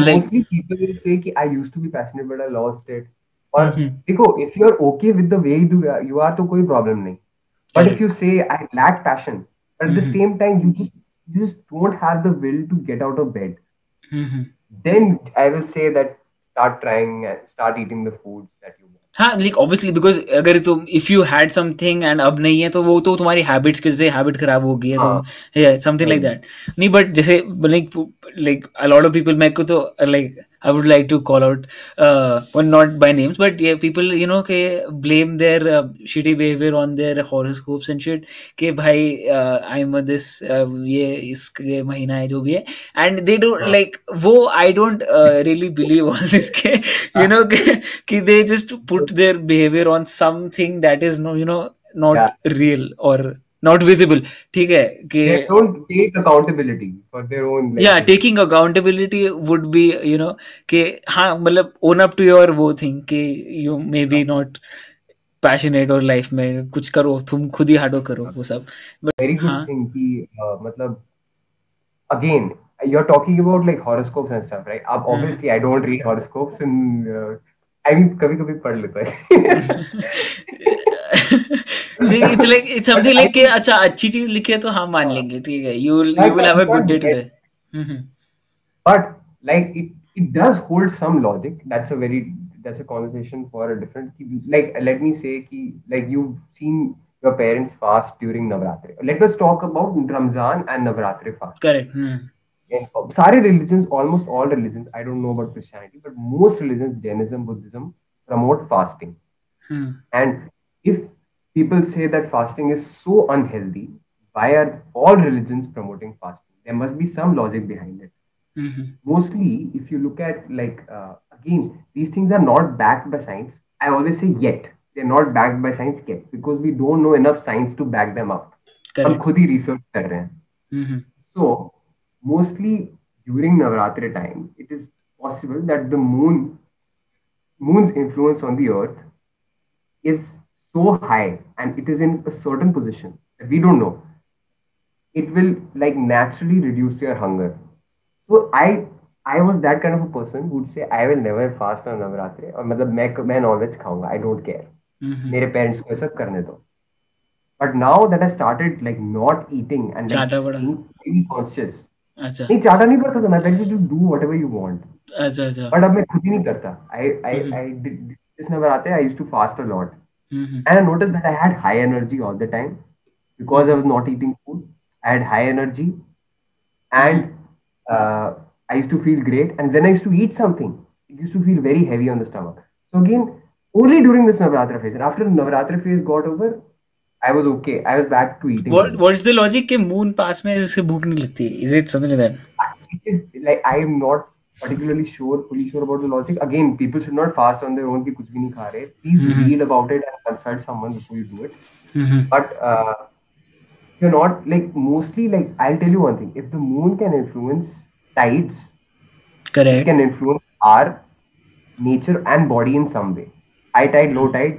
if you are okay to get out of bed I will say start trying and start eating the foods that you want. हाँ लाइक ऑब्वियसली बिकॉज़ अगर तुम if you had something and अब नहीं है तो वो तो तुम्हारी हैबिट्स की से हैबिट खराब हो गई है समथिंग लाइक दैट नहीं बट जैसे like like a lot of people मेरे को तो like I would like to call out one not by names but ये पीपल यू नो के blame their shitty behaviour on their horoscopes and shit कि भाई I am this ये इसके महीना है जो भी है एंड दे डोंट लाइक वो I don't really believe all this के [LAUGHS] you know कि they just put their behavior on something that is no you know not real or not visible ठीक है कि या taking accountability would be you know कि हाँ मतलब own up to your वो थिंग कि you may be not passionate और लाइफ में कुछ करो तुम खुद ही हार्डो करो वो सब। बट हाँ। कि मतलब again you are talking about like horoscopes and stuff right आप obviously I don't read horoscopes in I भी कभी कभी पढ़ लेता है। [LAUGHS] इट्स लाइक अच्छा अच्छी चीज़ लिखे तो हम मान लेंगे ठीक है। You you will have a good day today but like it it does hold some logic that's a very that's a conversation for a different like let me say कि like you seen your parents fast during Navratri let us talk about Ramzan and Navratri fast correct and sorry religions almost all religions i don't know about christianity but most religions jainism buddhism promote fasting Hmm. and if people say that fasting is so unhealthy why are all religions promoting fasting there must be some logic behind it Mhm. mostly if you look at like uh, again these things are not backed by science i always say yet they're not backed by science yet because we don't know enough science to back them up हम correct खुद ही research कर रहे हैं Mhm. so mostly during navratri time it is possible that the moon moon's influence on the earth is so high and it is in a certain position that we don't know it will like naturally reduce your hunger so i i was that kind of a person who would say i will never fast on navratri और मतलब मैं मैं nonveg खाऊंगा आई don't care Mhm. मेरे parents को ऐसा करने दो but now that I started like not eating and चाटा पड़ा। being conscious अच्छा। नहीं चाहता नहीं पड़ता था मैं like to do whatever you want अच्छा अच्छा। बट अब मैं खुद ही नहीं करता। I I I this never आते I used to fast a lot and I notice that I had high energy all the time because I was not eating food I had high energy and I used to feel great and when I used to eat something it used to feel very heavy on the stomach so again only during this Navratra phase after Navratra phase got over I was okay. I was back to eating. what what's the logic कि moon पास में उससे भूख नहीं लगती is it something like that It is like I am not particularly sure, fully sure about the logic. Again, people should not fast on their own. कि कुछ भी नहीं खा रहे. Please Mhm. read about it and consult someone before you do it. Mhm. but uh, you're not like mostly like I'll tell you one thing if the moon can influence tides correct it can influence our nature and body in some way high tide low tide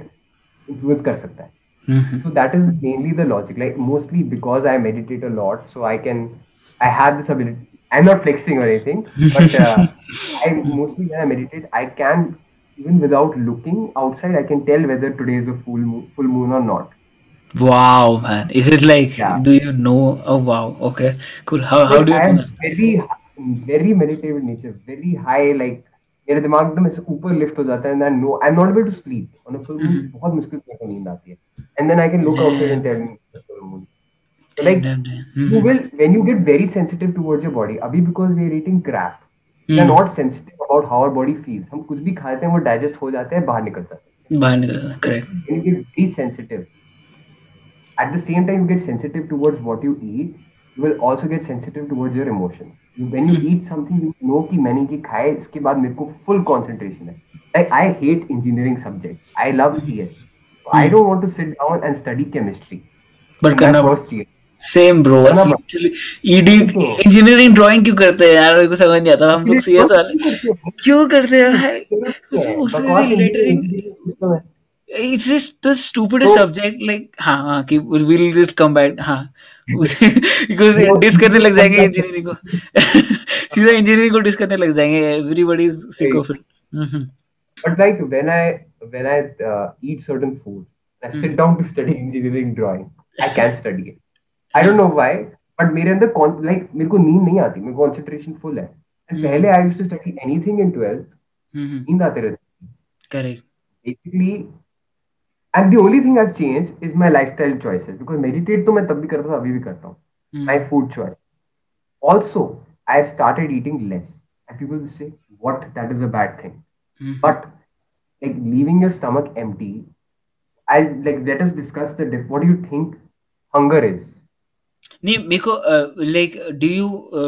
influence कर सकता है Mhm. so that is mainly the logic like mostly because I meditate a lot so I can I have this ability. I'm not flexing or anything but uh, [LAUGHS] I mostly when I meditate I can even without looking outside I can tell whether today is a full moon full moon or not. Wow man. Is it like Yeah. do you know? Oh wow. Okay. Cool. How how do you I am very very meditative nature very high like मेरे दिमाग एकदम ऐसे ऊपर lift हो जाता है and no I am not able to sleep और फिर बहुत मुश्किल से तो नींद आती है। And then I can look out and tell me like you will when you get very sensitive towards your body अभी because we are eating crap we are not sensitive about how our body feels हम कुछ भी खाते हैं वो digest हो जाते हैं बाहर निकल जाते हैं। बाहर निकल correct you get very sensitive at the same time you get sensitive towards what you eat you will also get sensitive towards your emotions you, when you eat something you know कि मैंने ये खाया है, इसके बाद मेरे को full concentration है like I hate engineering subjects I love CS so I don't want to sit down and study chemistry but करना first year same bro ED तो। इंजीनियरिंग ड्राइंग क्यों करते हैं यार मेरे को समझ नहीं आता हम लोग सीएस वाले क्यों करते हैं भाई उसमें बकवास है just the stupidest तो- subject like हाँ हाँ कि we'll just come back हाँ because वो- डिस करने लग जाएँगे इंजीनियरिंग को सीधा इंजीनियरिंग को डिस करने लग जाएँगे of it Mhm. But like when I when I uh, eat certain food, I sit Hmm. down to study engineering drawing. I can't study it. I don't know why, but मेरे अंदर like मेरे को नींद नहीं आती मेरे concentration full है. And Hmm. पहले I used to study anything in 12th, Mhm. नींद आते रहती. correct and the only thing I change is my lifestyle choice because meditate तो मैं तब भी करता हूँ अभी भी करता हूँ। My food choice also I have started eating less and people say what that is a bad thing but like living your stomach empty I like let is discuss that what you think hunger is नहीं मेरे को like do you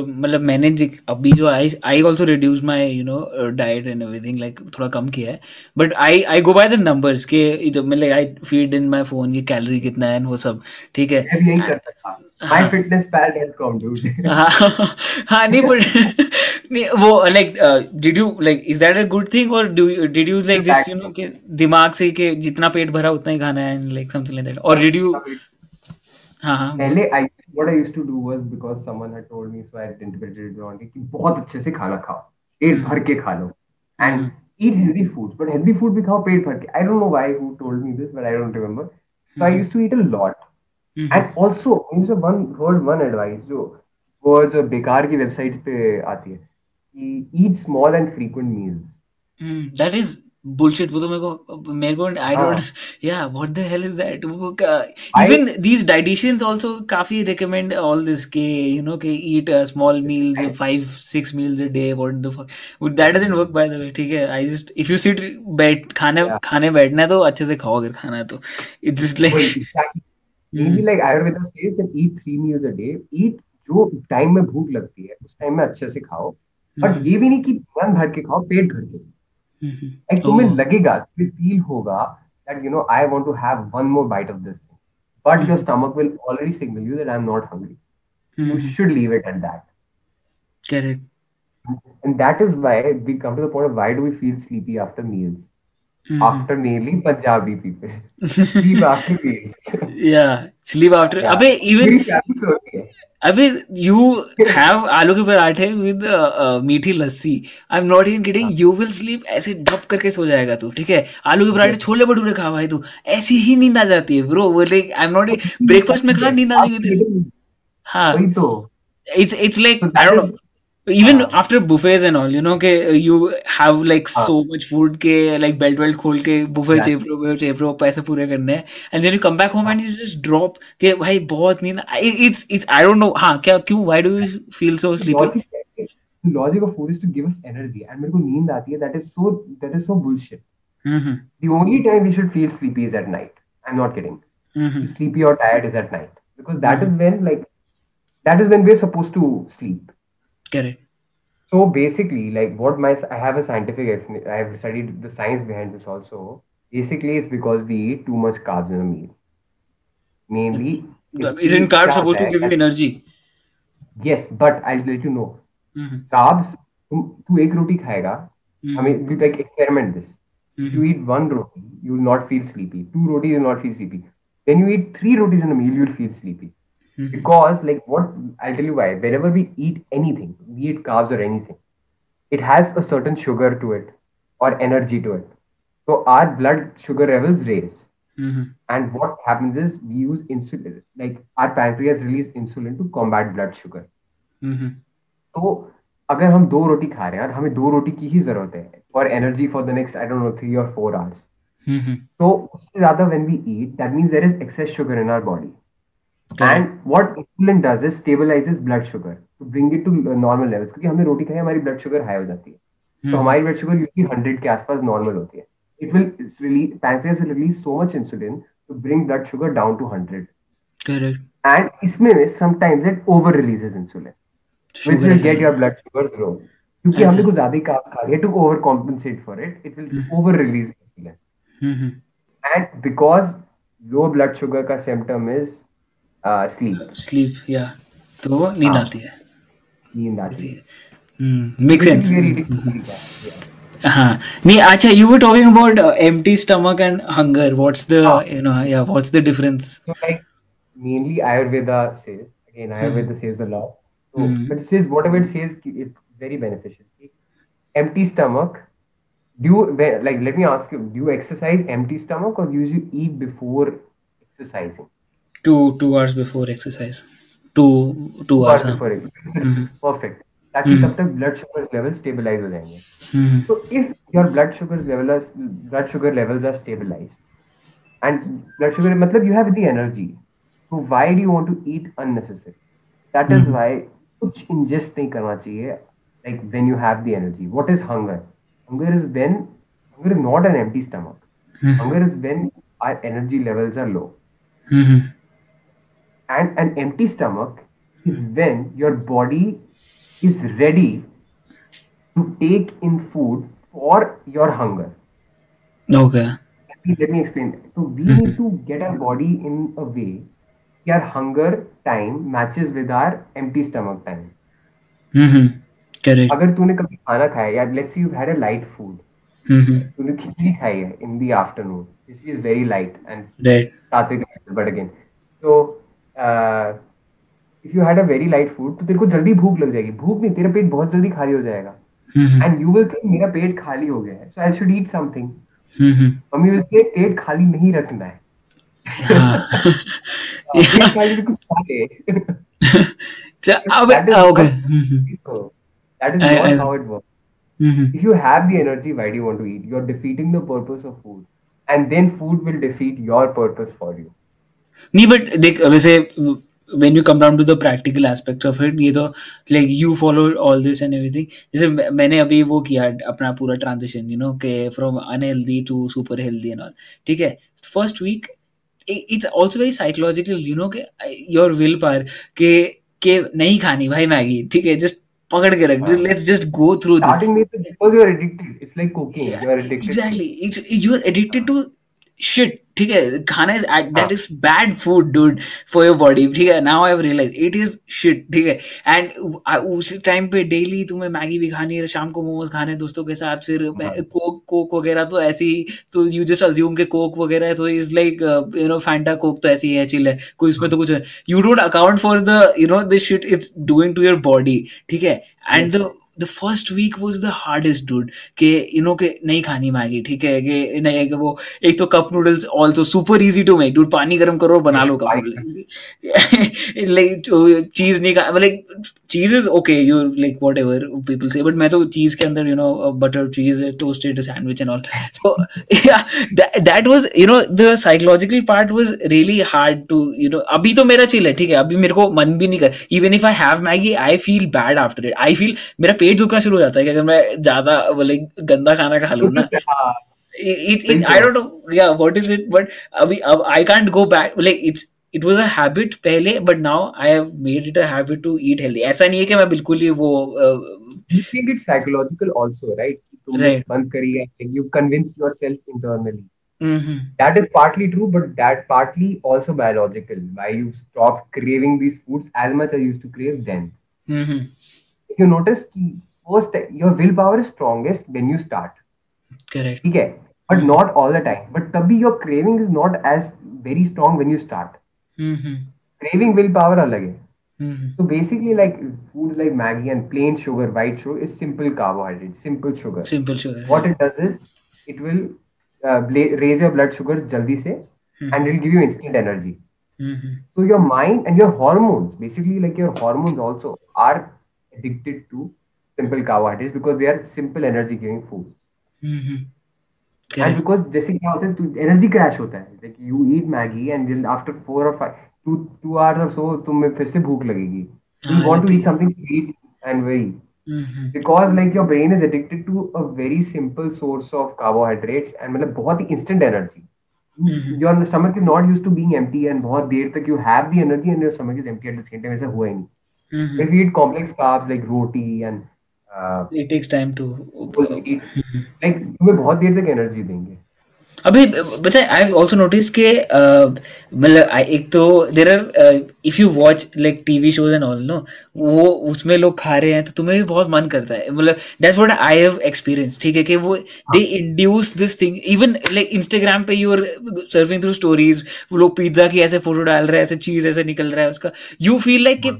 मतलब मैंने जिक- अभी जो I I also reduce my you know diet and everything like थोड़ा कम किया है। But I I go by the numbers के जो मतलब I feed in my phone की कैलोरी कितना है and वो सब ठीक है? हाँ। हाँ हाँ नहीं बट [LAUGHS] नहीं वो like did you like is that a good thing और did you like just you know कि दिमाग से कि जितना पेट भरा उतना ही खाना है लाइक समथिंग लाइक दैट और डिड यू पहले I what I to do was because someone had told me so I had interpreted कि बहुत अच्छे से खाना खाओ पेट भर के खा लो। And eat healthy food but healthy food भी खाओ पेट भर के। I don't know why who told me this but I don't remember so I used to eat a lot and also I used one heard one advice जो वो जो बेकार की वेबसाइट पे आती है कि eat small and frequent meals that is bullshit वो तो मेरे को मेरे को आई डोंट या what the hell is that वो इवन दीस डाइटिशियंस आल्सो काफ़ी रिकमेंड ऑल दिस के यू नो के eat small meals five six meals a day what the fuck that doesn't work by the way ठीक है? I just if you sit बैठ खाने खाने बैठना है तो अच्छे से खाओ अगर खाना है तो। It's just like. Maybe like Ayurveda says that eat three meals a day. Eat जो टाइम में भूख लगती है उस टाइम में अच्छे से खाओ। बट ये भी नहीं कि मन भर के खाओ पेट भर के। लाइक तुम्हें लगेगा तुम्हें फील होगा that you know I want to have one more bite of this thing but your stomach will already signal you that I'm not hungry you should leave it at that correct and that is why we come to the point of why do we feel sleepy after meals after mainly Punjabi people sleep after meals या sleep after अबे even है अबे you have आलू के पराठे with मीठी lassi. I am not in kidding you will sleep ऐसे डप करके सो जाएगा तू ठीक है? आलू के पराठे छोले भटूरे खा भाई तू ऐसी ही नींद आ जाती है ब्रो वो like I am not breakfast में खा नींद आ जाएगी हाँ। It's it's like I don't So हाँ. after buffets and all, you know, के you have like हाँ. so much food के like belt belt खोल के buffet Yeah. चेपरो चेपरो पैसे पूरे करने हैं and then you come back home and you just drop के भाई बहुत नींद it's it's I don't know हाँ क्या क्यों why do you feel so sleepy logic logic of food is to give us energy and मेरे को नींद आती है that is so that is so bullshit hmm the only time we should feel sleepy is at night i'm not kidding hmm sleepy or tired is at night because that mm-hmm. is when like that is when we're supposed to sleep correct so basically like what my i have a scientific expla- i have studied the science behind this also basically it's because we eat too much carbs in a meal mainly it's- isn't carbs क्या supposed to है- give you energy yes but i'll let you know hmm carbs तुम तू एक रोटी खाएगा हम्म I mean, we like experiment this. If you hmm eat one roti, you will not feel sleepy. Two rotis, you will not feel sleepy. When you eat three rotis in a hmm Because, like, what I'll tell you why. Whenever we eat anything, be it carbs or anything, it has a certain sugar to it or energy to it. So our blood sugar levels raise. Hmm And what happens is we use insulin, like our pancreas release insulin to combat blood sugar. Hmm तो अगर हम दो रोटी खा रहे हैं और हमें दो रोटी की ही ज़रूरत है for energy for the next I don't know three और फोर आवर्स हम्म तो उससे ज़्यादा when we eat that means there is excess sugar in our body and what insulin does is stabilizes blood sugar to bring it to normal levels क्योंकि हमने रोटी खाई हमारी blood sugar high हो जाती है। तो हमारी ब्लड शुगर यूजली 100 के आसपास नॉर्मल होती है। It will release pancreas will release so much insulin to bring blood sugar down to 100 correct. And इसमें sometimes it over releases insulin which sugar will get your blood sugars low. क्योंकि अच्छा। हमने कुछ ज़्यादा ही carb खा लिया to overcompensate for it, it will over release insulin. Hmm And because low blood sugar का symptom is sleep sleep या तो नींद आती है। नींद आती है। मेक सेंस [LAUGHS] हाँ नहीं अच्छा you were talking about empty stomach and hunger what's the you know या what's the difference like mainly Ayurveda से again Ayurveda says the law तो but says whatever it says it's very beneficial empty stomach do like let me ask you do exercise empty stomach और use you eat before exercising two two hours before exercise. Two two, two hours, हाँ। ताकि mm-hmm. mm-hmm. तब तक blood sugar level stabilise हो जाएँगे। So if your blood sugar level blood sugar levels are stabilize and blood sugar मतलब you have the energy so why do you want to eat unnecessary that is why कुछ ingest नहीं करना चाहिए like when you have the energy what is hunger hunger is when hunger is not an empty stomach hunger is when our energy levels are low hmm And an empty stomach is when your body is ready to take in food for your hunger. okay Let me, let me explain. So we need to get our body in a way that our hunger time matches with our empty stomach time. Hmm correct अगर तूने कभी खाना खाया या let's say you've had a light food, हम्म तूने खिचड़ी खाई है in the afternoon, this is very light and right सात्विक but again. So if you had a very light food तो तेरे को जल्दी भूख लग जाएगी। भूख नहीं तेरा पेट बहुत जल्दी खाली हो जाएगा। एंड यू विल थिंक मेरा पेट खाली हो गया है। So I should eat something mummy will say पेट खाली नहीं रखना है। Energy Y D want to eat you are defeating the purpose of food and then food will defeat your purpose for you नहीं बट देख वैसे when you come down to the practical aspect of it ये तो like you follow all this and everything जैसे मैंने अभी वो किया अपना पूरा ट्रांजेक्शन यू नो के from unhealthy to super healthy and all ठीक है? First week it's also very psychological you know के योर विल पार के के नहीं खानी भाई मैगी ठीक है? जस्ट पकड़ के रख just let's just go through this I think it's like cooking you are addicted exactly you are addicted to shit. ठीक है खाना is that is bad food dude for your body ठीक है? Now I realize it is shit ठीक है? And उस time पे daily तुम्हें मैगी भी खानी है शाम को मोमोज खाने दोस्तों के साथ फिर कोक कोक वगैरह तो ऐसी ही तो यू जस्ट अज्यूम के कोक वगैरह है तो is like you know Fanta Coke तो ऐसी है चिल है कोई उसमें तो कुछ है। You don't account for the you know this shit it's doing to your body ठीक है? And the the first week was the hardest dude के इनो नो के नहीं खानी मैगी ठीक है कि नहीं है कि वो एक तो cup noodles also super easy to make dude पानी गर्म करो बना लो कप नूडल्स लाइक चीज़ नहीं खा like cheese is okay you like whatever people say but मैं तो चीज़ के अंदर you know butter cheese toasted sandwich and all so that was you know the psychological part was really hard to you know अभी तो मेरा chill है ठीक है अभी मेरे को मन भी नहीं कर even if I have Maggi I feel bad after it I feel मेरा पेट दुखना शुरू हो जाता है कि अगर मैं ज़्यादा लाइक गंदा खाना खा लूँ ना। [LAUGHS] हाँ, it, it, I don't know yeah what is it but अभी अब I can't go back like it's it was a habit पहले but now I have made it a habit to eat healthy ऐसा नहीं है कि मैं बिल्कुल ही वो uh, You think it's psychological also, right? तुमने Right. बंद करी है. Like you convince yourself internally. mhm, That is partly true, but that partly also biological. Why you stop craving these foods as much as you used to crave then. mhm, If you notice, कि first your willpower is strongest when you start. correct ठीक है but not all the time but तभी your craving is not as very strong when you start Craving will power अलग है। तो basically like food like Maggi and plain sugar white sugar is simple carbohydrate simple sugar simple sugar what it does is it will raise your blood sugar जल्दी से and it give you instant energy so your mind and your hormones basically like your hormones also are addicted to simple carbohydrates because they are simple energy giving food and because जैसे क्या होता है energy crash होता है। Like you eat Maggi and after four और five to to hours और so तुम्हें फिर से भूख लगेगी। You want to eat something sweet and very because like your brain is addicted to a very simple source of carbohydrates and मतलब बहुत ही instant energy your stomach is not use to being empty and बहुत देर तक you have the energy and your stomach is empty at the same time ऐसा हुआ ही नहीं. If you eat complex carbs like roti and it takes time to like तुम्हें बहुत देर तक एनर्जी देंगे। अभी है आई ऑल्सो नोटिस के मतलब एक तो देर or if you watch like TV shows and all no वो उसमें लोग खा रहे हैं तो तुम्हें भी बहुत मन करता है। मतलब that's what I have experience ठीक है कि वो they induce this thing even like Instagram पे you are surfing through stories वो लोग पिज्जा की ऐसे फ़ोटो डाल रहे हैं ऐसे चीज़ ऐसे निकल रहा है उसका। यू फील लाइक कि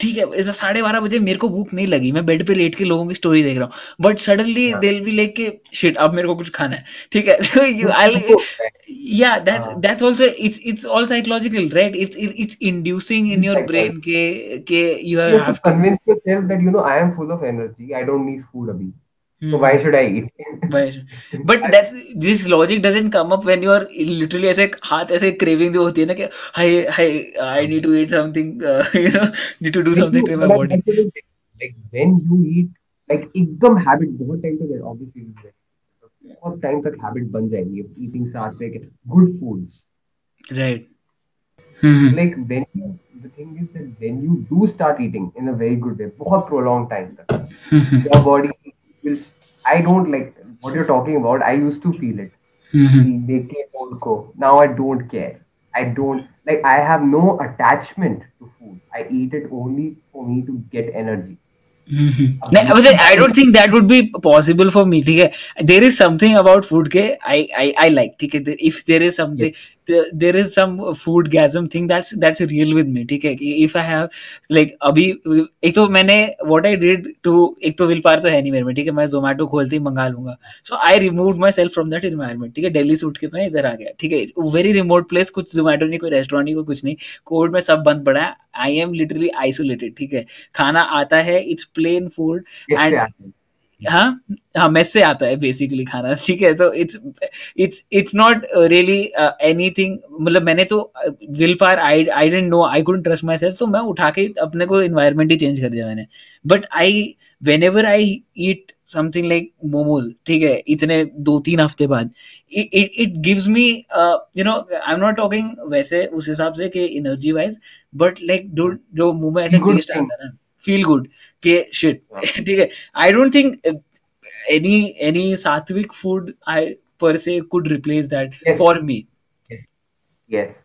ठीक है साढ़े बारह बजे मेरे को भूख नहीं लगी। मैं बेड पे लेट के लोगों की स्टोरी देख रहा हूँ। बट सडनली दिल भी लेक के शिट अब मेरे को कुछ खाना है। ठीक है? या that's also it's it's all psychological right it's it's inducing in your brain के के you have convince yourself that you know I am full of energy I don't need food अभी। So why should I eat? Why- should... but that's this logic doesn't come up when you are literally ऐसे हाथ ऐसे craving जो होती है ना कि हाय हाय I need to eat something uh, you know need to do something to my body like when you eat, like एकदम habit बहुत time तक obviously बहुत time तक habit बन जाएगी eating साथ में good foods. right Mhm. Like when you, the thing is that when you do start eating in a very good way, बहुत prolonged time तक, your body will I don't like what you're talking about. I used to feel it. Mm-hmm. Now I don't care. I don't like I have no attachment to food. I eat it only for me to get energy. Mm-hmm. I don't think that would be possible for me. There is something about food ke I, I, I like. If there is something yes. There is some food gasm thing that's that's real with me ठीक है? कि if I have like अभी एक तो मैंने what I did to एक तो will पार तो है नहीं मेरे में ठीक है? मैं जोमेटो खोलते ही मंगा लूँगा। So I remove myself from that environment ठीक है? डेली से उठ के मैं इधर आ गया ठीक है? वेरी रिमोट प्लेस कुछ जोमेटो नहीं कोई रेस्टोरेंट नहीं कोई कुछ नहीं। कोड में सब बंद पड़ा है। आई एम लिटरली आइसोलेटेड ठीक है? खाना आता है इट्स प्लेन फ़ूड एंड हैं? हाँ मेस से आता है बेसिकली खाना [LAUGHS] ठीक है? तो it's it's it's not really anything मतलब मैंने तो willpower I I don't know I couldn't trust myself तो मैं उठा के अपने को इन्वायरमेंट ही चेंज कर दिया मैंने। But I whenever I eat something like momos ठीक है इतने दो तीन हफ़्ते बाद it it gives me you know I am not talking वैसे उस हिसाब से कि एनर्जी वाइज बट लाइक जो मुँह में ऐसा टेस्ट आता है ना। फील गुड के शिट ठीक है I don't think any any sattvic food I per se could replace that Yes. for me. Yes.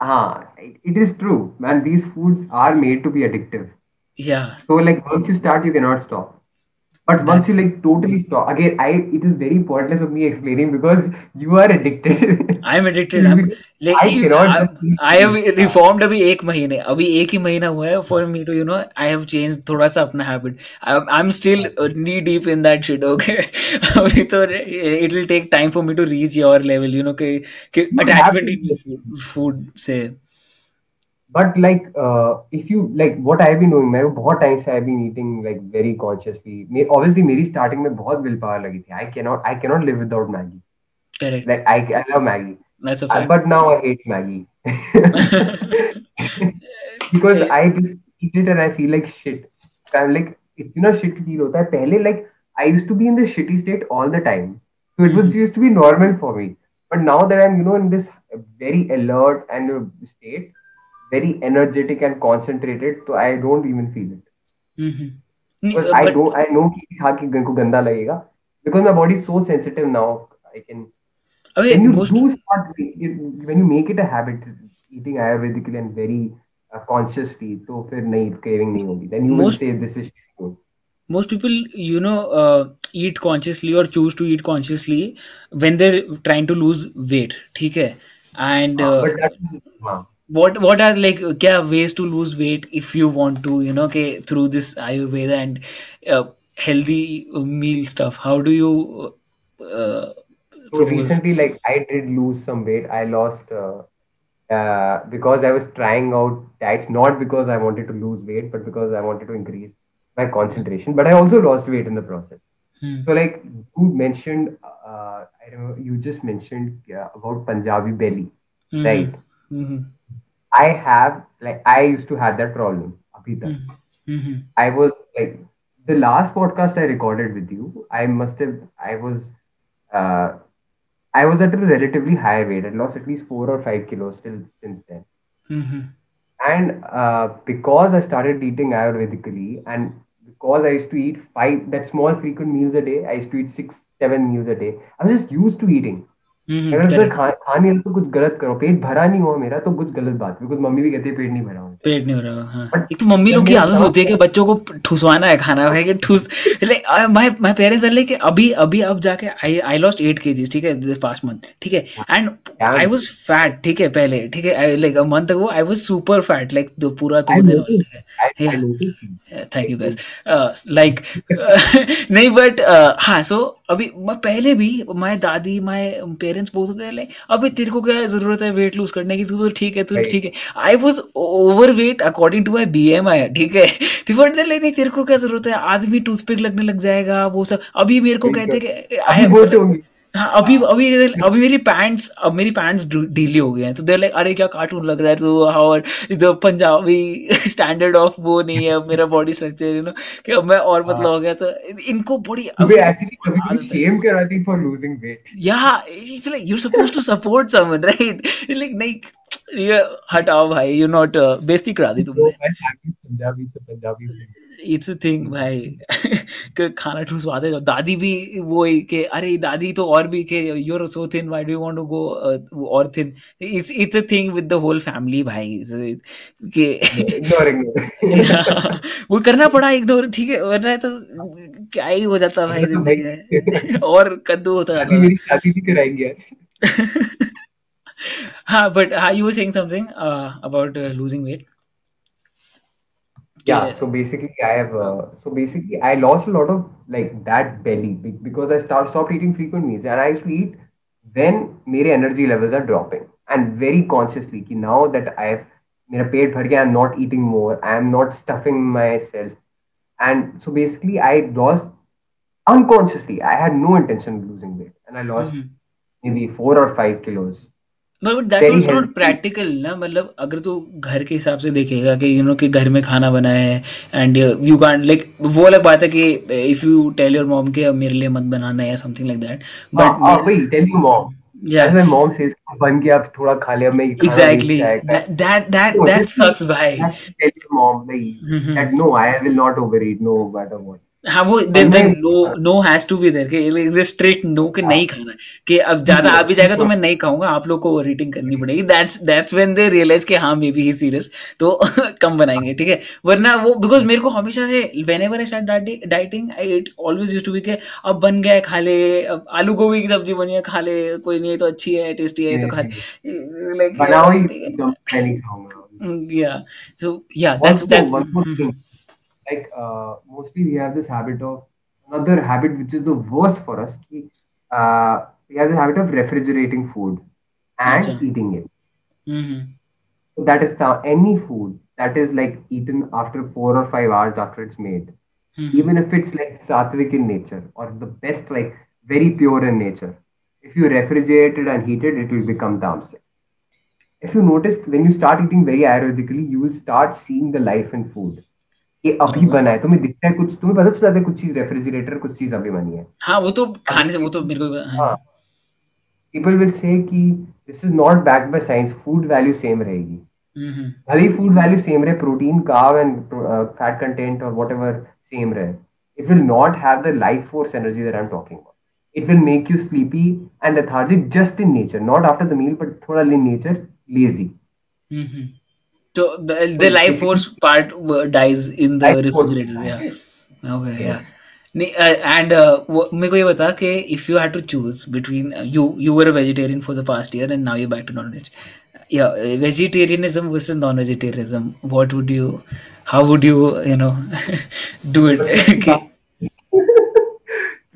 Ah, it, it is true, man. These foods are made to be addictive. Yeah, So like once you start, you cannot stop. But once you like totally stop, again, I it is very pointless of me explaining because you are addicted. I'm addicted. I'm like I cannot I'm- I have reformed अभी एक महीने अभी एक ही महीना हुआ है for me to you know I have changed थोड़ा सा अपना habit. I'm, I'm still uh, knee deep in that shit. Okay, अभी तो it will take time for me to reach your level. You know कि कि attachment to food, food से But like, uh, if you like what I've been doing, मैं बहुत time से I've been eating like very consciously. मे obviously मेरी starting में बहुत will power लगी थी. I cannot I cannot live without Maggie. correct. Like I I love Maggie. That's a Uh, fact. but now I hate Maggie [LAUGHS] [LAUGHS] because I just eat it and I feel like shit. I'm like इतना shit feel होता है पहले like I used to be in this shitty state all the time. So it was used to be normal for me. But now that I'm you know in this very alert and uh, state, very energetic and concentrated, so I don't even feel it. Mhm. Because I But don't I know कि खा के को गंदा लगेगा because my body is so sensitive now. I can अबे when you most do start when you make it a habit eating ayurvedically and very uh, consciously तो फिर नहीं craving नहीं होगी then you most... will say this is good most people you know uh, eat consciously or choose to eat consciously when they're trying to lose weight ठीक है and uh, uh, but that is हाँ what what are like क्या ways to lose weight if you want to you know okay through this ayurveda and uh, healthy meal stuff how do you uh, so recently like I did lose some weight I lost uh, uh, because I was trying out diets not because I wanted to lose weight but because I wanted to increase my concentration but I also lost weight in the process Hmm. so like you mentioned uh, I remember you just mentioned uh, about Punjabi belly Mhm. right Mhm. I have like I used to have that problem. Abhi tak. Mhm. I was like the last podcast I recorded with you. I must have I was uh, I was at a relatively high weight. I lost at least four or five kilos still since then. Mhm. And uh, because I started eating Ayurvedically and because I used to eat five that small frequent meals a day, I used to eat six, seven meals a day. I was just used to eating. Mhm. अगर उसमें Correct. खा नहीं तो कुछ गलत करो पेट भरा नहीं हुआ मेरा तो कुछ गलत बात बिकॉज़ मम्मी भी कहती है पेट नहीं भरा हुआ पेट नहीं भरा हुआ, हाँ एक तो मम्मी लोग की आदत होती है कि बच्चों को ठुसवाना है खाना है कि ठुस my my parents are like अभी अभी अब जाके आई आई लॉस्ट 8 केजीस ठीक है दिस पास्ट मंथ ठीक है एंड आई वाज फैट ठीक है पहले ठीक है like a month ago I was super fat like the पूरा दो दिन. थैंक यू गाइस लाइक नहीं बट हाँ सो अभी मैं पहले भी माय दादी माय पेरेंट्स बोलते थे लाइक अभी तेरे को क्या ज़रूरत है वेट लूज करने की? तू तो ठीक है तू ठीक है। I was overweight according to my BMI ठीक है? तो बट लाइक नहीं तेरे को क्या ज़रूरत है? आदमी टूथपिक लगने लग जाएगा वो सब। अभी मेरे को कहते हैं। कि आई हाँ अभी अभी अभी मेरी पैंट्स अब मेरी पैंट्स ढीली हो गई हैं। तो देर लाइक अरे क्या कार्टून लग रहा है तो? और इधर पंजाबी [LAUGHS] स्टैंडर्ड ऑफ़ वो नहीं है मेरा बॉडी स्ट्रक्चर यू नो कि अब मैं और पतला हो गया तो इनको बड़ी। शेम कराती for losing weight yeah it's like you're supposed to support someone right? [LAUGHS] Like like ये हटाओ भाई यू नॉट बेइज्जती करा दी तो तुमने पंजाबी से पंजाबी इट्स थिंग भाई। [LAUGHS] खाना ठुसवा दे दादी भी वो ही कि अरे दादी तो और भी कि you're so thin why do you want to go और thin it's it's a thing with the whole family भाई। कि [LAUGHS] वो करना पड़ा इग्नोर ठीक है वरना तो क्या ही हो जाता भाई [LAUGHS] ज़िंदगी में। और कद्दू होता जाता मेरी शादी भी कराएँगे हाँ were saying something uh, about uh, losing weight. yeah Yeah. so basically i have uh, so basically i lost a lot of like that belly be- because i start stopped eating frequent meals and i used to eat when मेरे energy levels are dropping and very consciously कि now that i have मेरा पेट भर गया i'm not eating more i am not stuffing myself and so basically i lost unconsciously i had no intention of losing weight and i lost Mhm. maybe 4 or 5 kilos but not. Practical ना? मतलब अगर तू घर के हिसाब से देखेगा कि यू नो कि घर में खाना बना है एंड यू कांट लाइक वो अलग बात है कि if you tell your mom के मेरे लिए मत बनाना है या something like that but wait tell your mom. या my mom says बन गया अब थोड़ा खा लिया मैं ये खाना एग्जैक्टली waste जाएगा that that No, that just you sucks भाई. have to tell your mom like, that no, I will not overeat. No matter what. हाँ वो there then- no no has to be there कि straight no कि नहीं खाना कि अब ज़्यादा आ भी जाएगा तो मैं नहीं खाऊँगा आप लोग को ओवर ईटिंग करनी पड़ेगी। That's that's when they realise कि हाँ मे बी ही सीरियस तो [LAUGHS] कम बनाएँगे ठीक है? वरना वो बिकॉज़ मेरे को हमेशा से whenever I start dieting I it always use to be के अब बन गया है खा ले अब आलू गोभी की सब्ज़ी बनी है खा ले कोई नहीं है तो अच्छी है टेस्टी है तो खा लाइक बनाओ ही एकदम मैं नहीं [LAUGHS] Like uh, mostly we have this habit of another habit which is the worst for us. Ki, uh, we have the habit of refrigerating food and eating it. Mhm. So that is the, any food that is like eaten after four or five hours after it's made. Mhm. even if it's like sattvic in nature or the best like very pure in nature if you refrigerate it and heat it it will become tamasic if you notice when you start eating very ayurvedically you will start seeing the life in food ये अभी बना है तुम्हें दिखता है कुछ तुम्हें पता चल है कुछ चीज़ रेफ्रिजरेटर कुछ चीज़ अभी बनी है। हाँ वो तो खाने से वो तो मेरे को हाँ। हाँ। पीपल विल से कि this is not backed by science food value same रहेगी। Mhm. भले ही फ़ूड वैल्यू सेम रहे protein carb and fat content और वट एवर सेम रहे it will not have the life force energy that I am talking about it will make you sleepy and lethargic just in nature not after the meal but थोड़ा in nature lazy Mhm. So the, the life force part uh, dies in the Life force. refrigerator. Yeah. Okay. Yeah. नहीं, uh, and uh, वो मेरे को ये बता कि if you had to choose between uh, you you were a vegetarian for the past year and now you're back to non-veg. Yeah, uh, vegetarianism versus non-vegetarianism. What would you? How would you? You know, do it?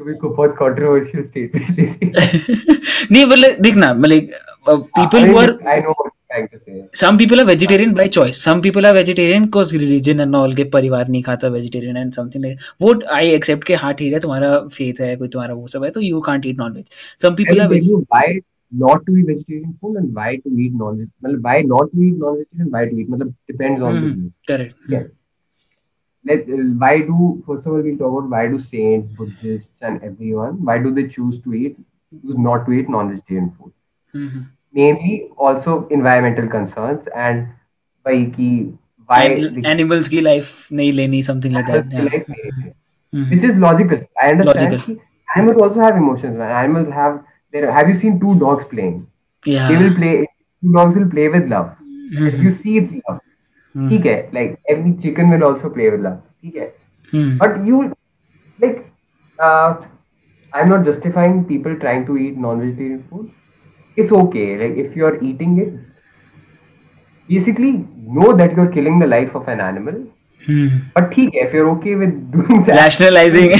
Okay. तुम्हें को बहुत controversial statement नहीं मतलब देखना मतलब uh, people who are I know what you're trying to say some people are vegetarian by choice some people are vegetarian because religion and all के परिवार नहीं खाता vegetarian and something like वो I accept के हाँ ठीक है तुम्हारा faith है कोई तुम्हारा वो सब है तो you can't eat non-veg some I people are why not to eat vegetarian food and why to eat non-veg मतलब why not to eat non-vegetarian why to eat मतलब depends on Mhm. correct Yeah. let uh, why do first of all we'll talk about why do saints buddhists and everyone why do they choose to eat choose not to eat non-vegetarian food mm-hmm. mainly also environmental concerns and by ki why animals ki life nahi leni something like that yeah. mm-hmm. which is logical i understand logical. animals also have emotions man. animals have have you seen two dogs playing yeah they will play two dogs will play with love mm-hmm. if you see it's love Hmm. ठीक है like every chicken will also play with love ठीक है? But you like I am not justifying people trying to eat non vegetarian food it's okay like if you are eating it basically know that you are killing the life of an animal Mhm. But ठीक है, if you're okay with doing that, rationalizing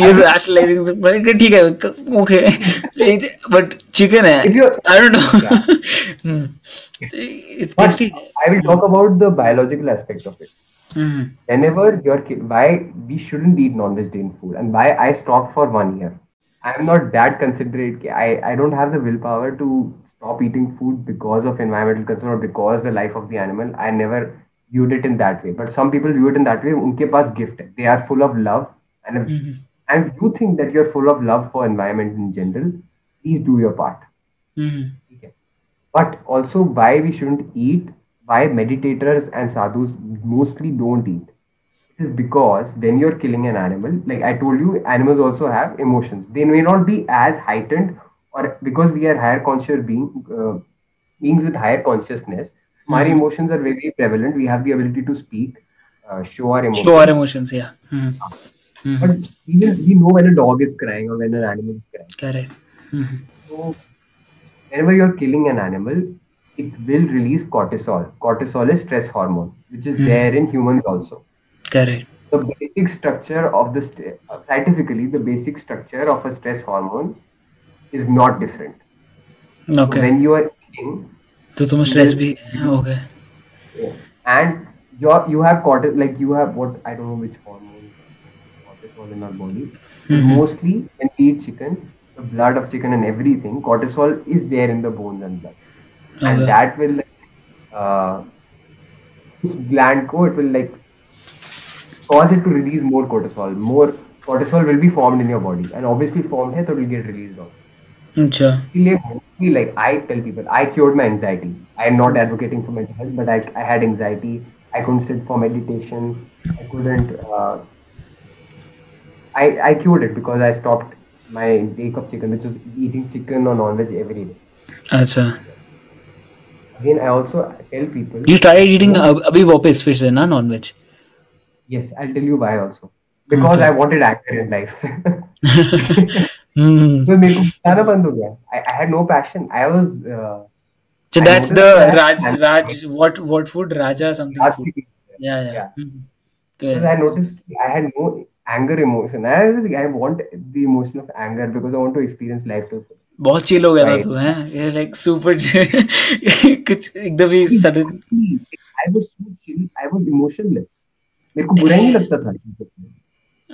you're rationalizing the- but ठीक है okay but chicken है If you're- I don't know Yeah. Hmm. it's but tasty I will talk about the biological aspect of it. Mhm. Whenever you're ki- why we shouldn't eat non-vegetarian food and why I stopped for one year. I'm not that considerate. I, I don't have the willpower to stop eating food because of environmental concern or because the life of the animal. I never viewed it in that way but some people view it in that way unke pas gift they are full of love and if, mm-hmm. and if you think that you're full of love for environment in general please do your part mm-hmm. okay. but also why we shouldn't eat why meditators and sadhus mostly don't eat it is because when you're killing an animal like i told you animals also have emotions they may not be as heightened or because we are higher conscious being uh, beings with higher consciousness my Mhm. emotions are very prevalent. We have the ability to speak, uh, show our emotions. show our emotions yeah Mhm. Mhm. But even we know when a dog is crying or when an animal is crying. correct Mhm. So whenever you're killing an animal, it will release cortisol. Cortisol is stress hormone, which is Mhm. there in humans also. Correct. The basic structure of the st- uh, scientifically, the basic structure of a stress hormone is not different. So Okay. when you are eating, तो तुम stress भी हो गए and your you have caught like you have what I don't know which hormone what is all in our body mostly when we eat chicken the blood of chicken and everything cortisol is there in the bones and blood and that will uh gland को it will like cause it to release more cortisol. More cortisol will be formed in your body. And obviously formed है तो it will get released अच्छा like I tell people, I cured my anxiety. I am not advocating for mental health, but I, I had anxiety. I couldn't sit for meditation. I couldn't. Uh, I I cured it because I stopped my intake of chicken, which was eating chicken or non-veg every day. अच्छा Again, I also tell people. you started eating अब अभी वापस फिर से ना non veg Yes, I'll tell you why also. Because Okay. I wanted anger in life. Hmm. so मेरे को खाना बंद हो गया. I, I had no passion. I was. Uh, So I that's noticed the that Raj and- Raj what what food Raja something last food. week, Yeah yeah. Yeah. Hmm. Because Okay. I noticed I had no anger emotion. I, I want the emotion of anger because I want to experience life too. बहुत chill हो गया था. तू हैं like super कुछ एकदम ही sudden I was so chill. I was emotionless. मेरे को बुरा ही नहीं लगता था हाँ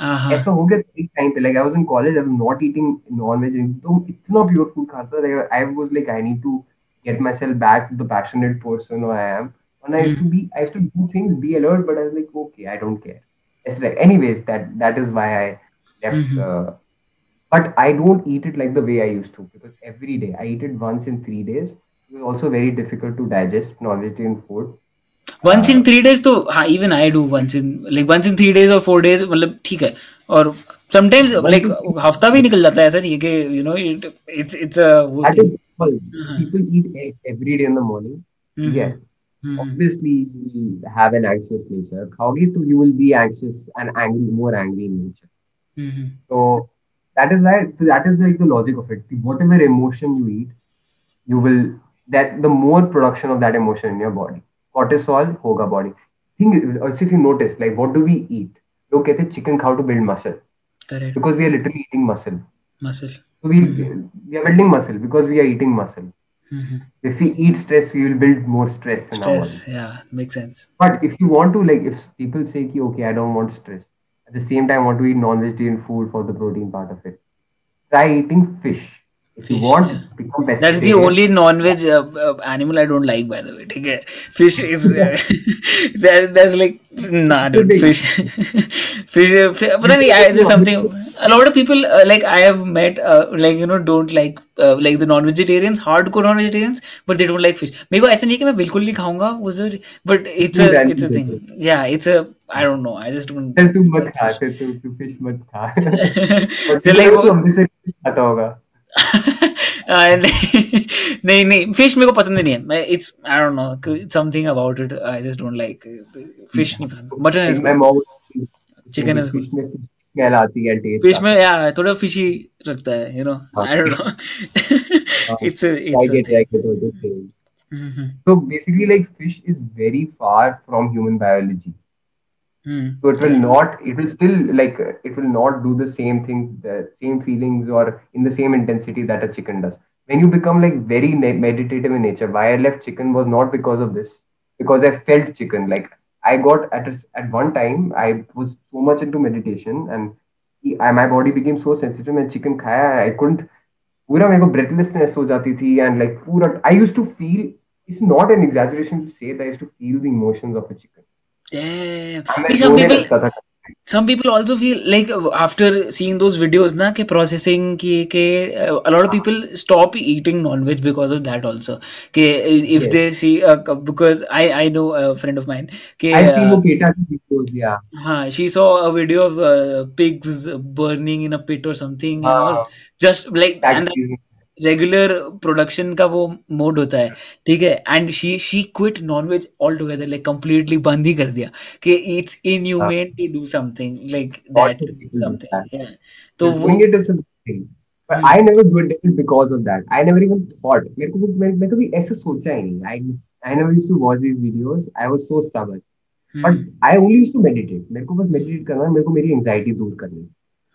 Uh-huh. ऐसा हो गया एक टाइम पे like I was in college I was not eating non veg तो इतना प्योर फ़ूड खाता था I was like I need to get myself back to the passionate person I am and I to be I to do things be alert but I like okay I don't care it's like anyways that that is why I left but I don't eat it like the way I used to because everyday I eat it once in 3 days it was also very difficult to digest non vegetarian food once in three days तो हाँ even I do once in like once in three days और four days मतलब ठीक है और sometimes like हफ़्ता भी निकल जाता है ऐसा नहीं है कि you know it's it's Uh-huh. people eat every day in the morning. Yeah. Hmm. Obviously, you will have an anxious nature. खाओगे तो you will be anxious and angry, more angry in nature. mm-hmm. So that is why that is like the logic of it. Whatever emotion you eat, you will that the more production of that emotion in your body. Cortisol होगा body. Think also if you notice, like what do we eat? लोग कहते हैं chicken खाओ to build muscle correct because we are literally eating muscle. Muscle So we we are building muscle because we are eating muscle. If we eat stress, we will build more stress in our stress body. या make sense But if you want to, like, if people say, ki, okay, I don't want stress, at the same time, want to eat non vegetarian food for the protein part of it, try eating fish. If you Fish, want yeah. become That's the only non-veg uh, uh, animal I don't like, by the way. है, fish is uh, that, that's like nah, dude, fish, fish. uh, But then, yeah, there's something. A lot of people uh, like I have met uh, like you know don't like uh, like the non-vegetarians, hardcore non-vegetarians, but they don't like fish. मेरे को ऐसा नहीं है कि मैं बिल्कुल नहीं खाऊँगा वो जो but it's a it's a thing. Yeah, it's a I don't know. I just don't. तू मत खा, तू तू fish मत खा. तू वो- अमृतसर fish खाता होगा. [LAUGHS] Uh, [LAUGHS] नहीं नहीं फ़िश मेरे को पसंद नहीं है। मैं it's I don't know something about it I just don't like fish नहीं पसंद। मटन इज़ fish smell आती है taste फ़िश में या थोड़ा फिशी लगता है you know. I don't know it's it's get like it what you're saying. So basically, like fish is very far from human biology. So it will not, it will still like, uh, it will not do the same things, the same feelings or in the same intensity that a chicken does. When you become like very ne- meditative in nature, why I left chicken was not because of this, because I felt chicken. Like I got at a, at one time, I was so much into meditation and he- I, my body became so sensitive. मैं chicken खाया, I couldn't. पूरा मेरे को breathlessness हो जाती थी and like पूरा I used to feel. It's not an exaggeration to say that I used to feel the emotions of a chicken. Damn. Some people some people also feel like uh, after seeing those videos na ke processing ki ke uh, a lot of people stop eating non-veg because of that also ke uh, if Yes. they see uh, because I I know a friend of mine ke I've seen uh, की videos, yeah. हाँ, she saw a video of uh, pigs burning in a pit or something and all. हाँ, Just like that and is- regular production का वो mode होता है ठीक है? And she she quit non veg altogether like completely बंद ही कर दिया कि it's in you men to do something like that something तो वो it is something but I never do it because of that I never even thought मेरे को मैं मैं कभी ऐसा सोचा ही नहीं। I I never used to watch these videos I was so stubborn but I only used to meditate मेरे को बस मेडिटेट करना मेरे को मेरी एंजाइटी दूर करनी है।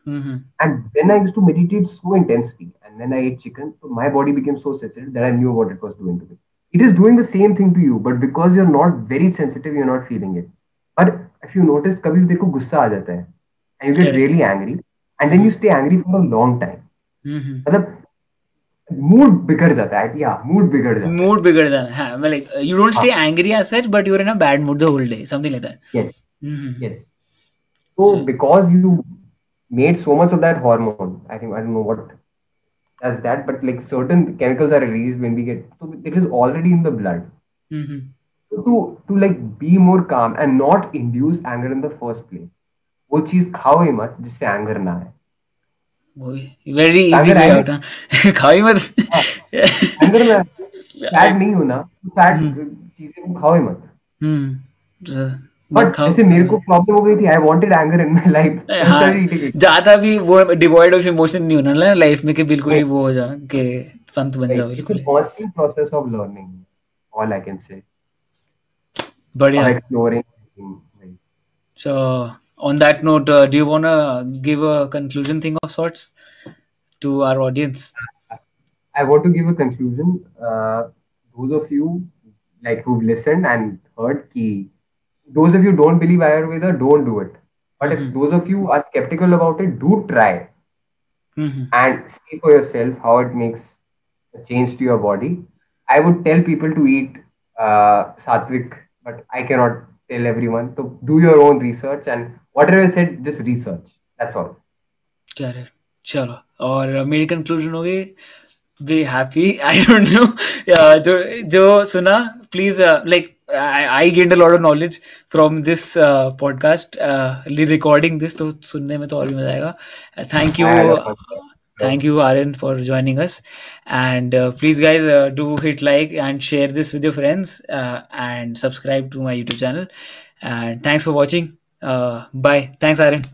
हम्म, And then I used to meditate so intensely. And then I ate chicken. So my body became so sensitive that I knew what it was doing to me. It is doing the same thing to you, but because you're not very sensitive, you're not feeling it. But if you notice, कभी भी देखो गुस्सा आ जाता है. And you get Correct. really angry. And then you stay angry for a long time. हम्म, मतलब mood बिगड़ जाता है या मूड बिगड़ जाता है मूड बिगड़ जाना हाँ like you don't stay angry as such but you are in a bad mood the whole day something like that yes yes so because you made so much of that hormone i think i don't know what does that but like certain chemicals are released when we get so it is already in the blood so to to like be more calm and not induce anger in the first place वो चीज खाओ ही मत जिससे anger ना आए very easy अगर वे anger- out खाओ मत एंगर में सैड नहीं होना सैड चीजें को खाओ ही मत हम्म मत बट खाओ मेरे को प्रॉब्लम हो गई थी I wanted anger in my life हाँ ज़्यादा भी वो डिवॉइड ऑफ़ इमोशन नहीं होना ना लाइफ में कि बिल्कुल ही वो हो जा के संत बन जाओ बिल्कुल ही। constant process of learning all i can बढ़िया exploring like, on that note, uh, do you want to give a conclusion thing of sorts to our audience? I want to give a conclusion. Uh, those of you like who've listened and heard key, those of you don't believe Ayurveda, don't do it. But if those of you are skeptical about it, do try Mm-hmm. and see for yourself how it makes a change to your body. I would tell people to eat uh, sattvic, but I cannot tell everyone. So do your own research and whatever I said, just research. That's all. Correct. चलो और मेरी conclusion हो गई be happy I don't know जो जो सुना please like I gained a lot of knowledge from this podcast recording this तो सुनने में तो और भी मज़ा आएगा thank I had a you fun time. Thank you, Aryan, for joining us. And uh, please, guys, uh, do hit like and share this with your friends uh, and subscribe to my YouTube channel. And thanks for watching. Uh, bye. Thanks, Aryan.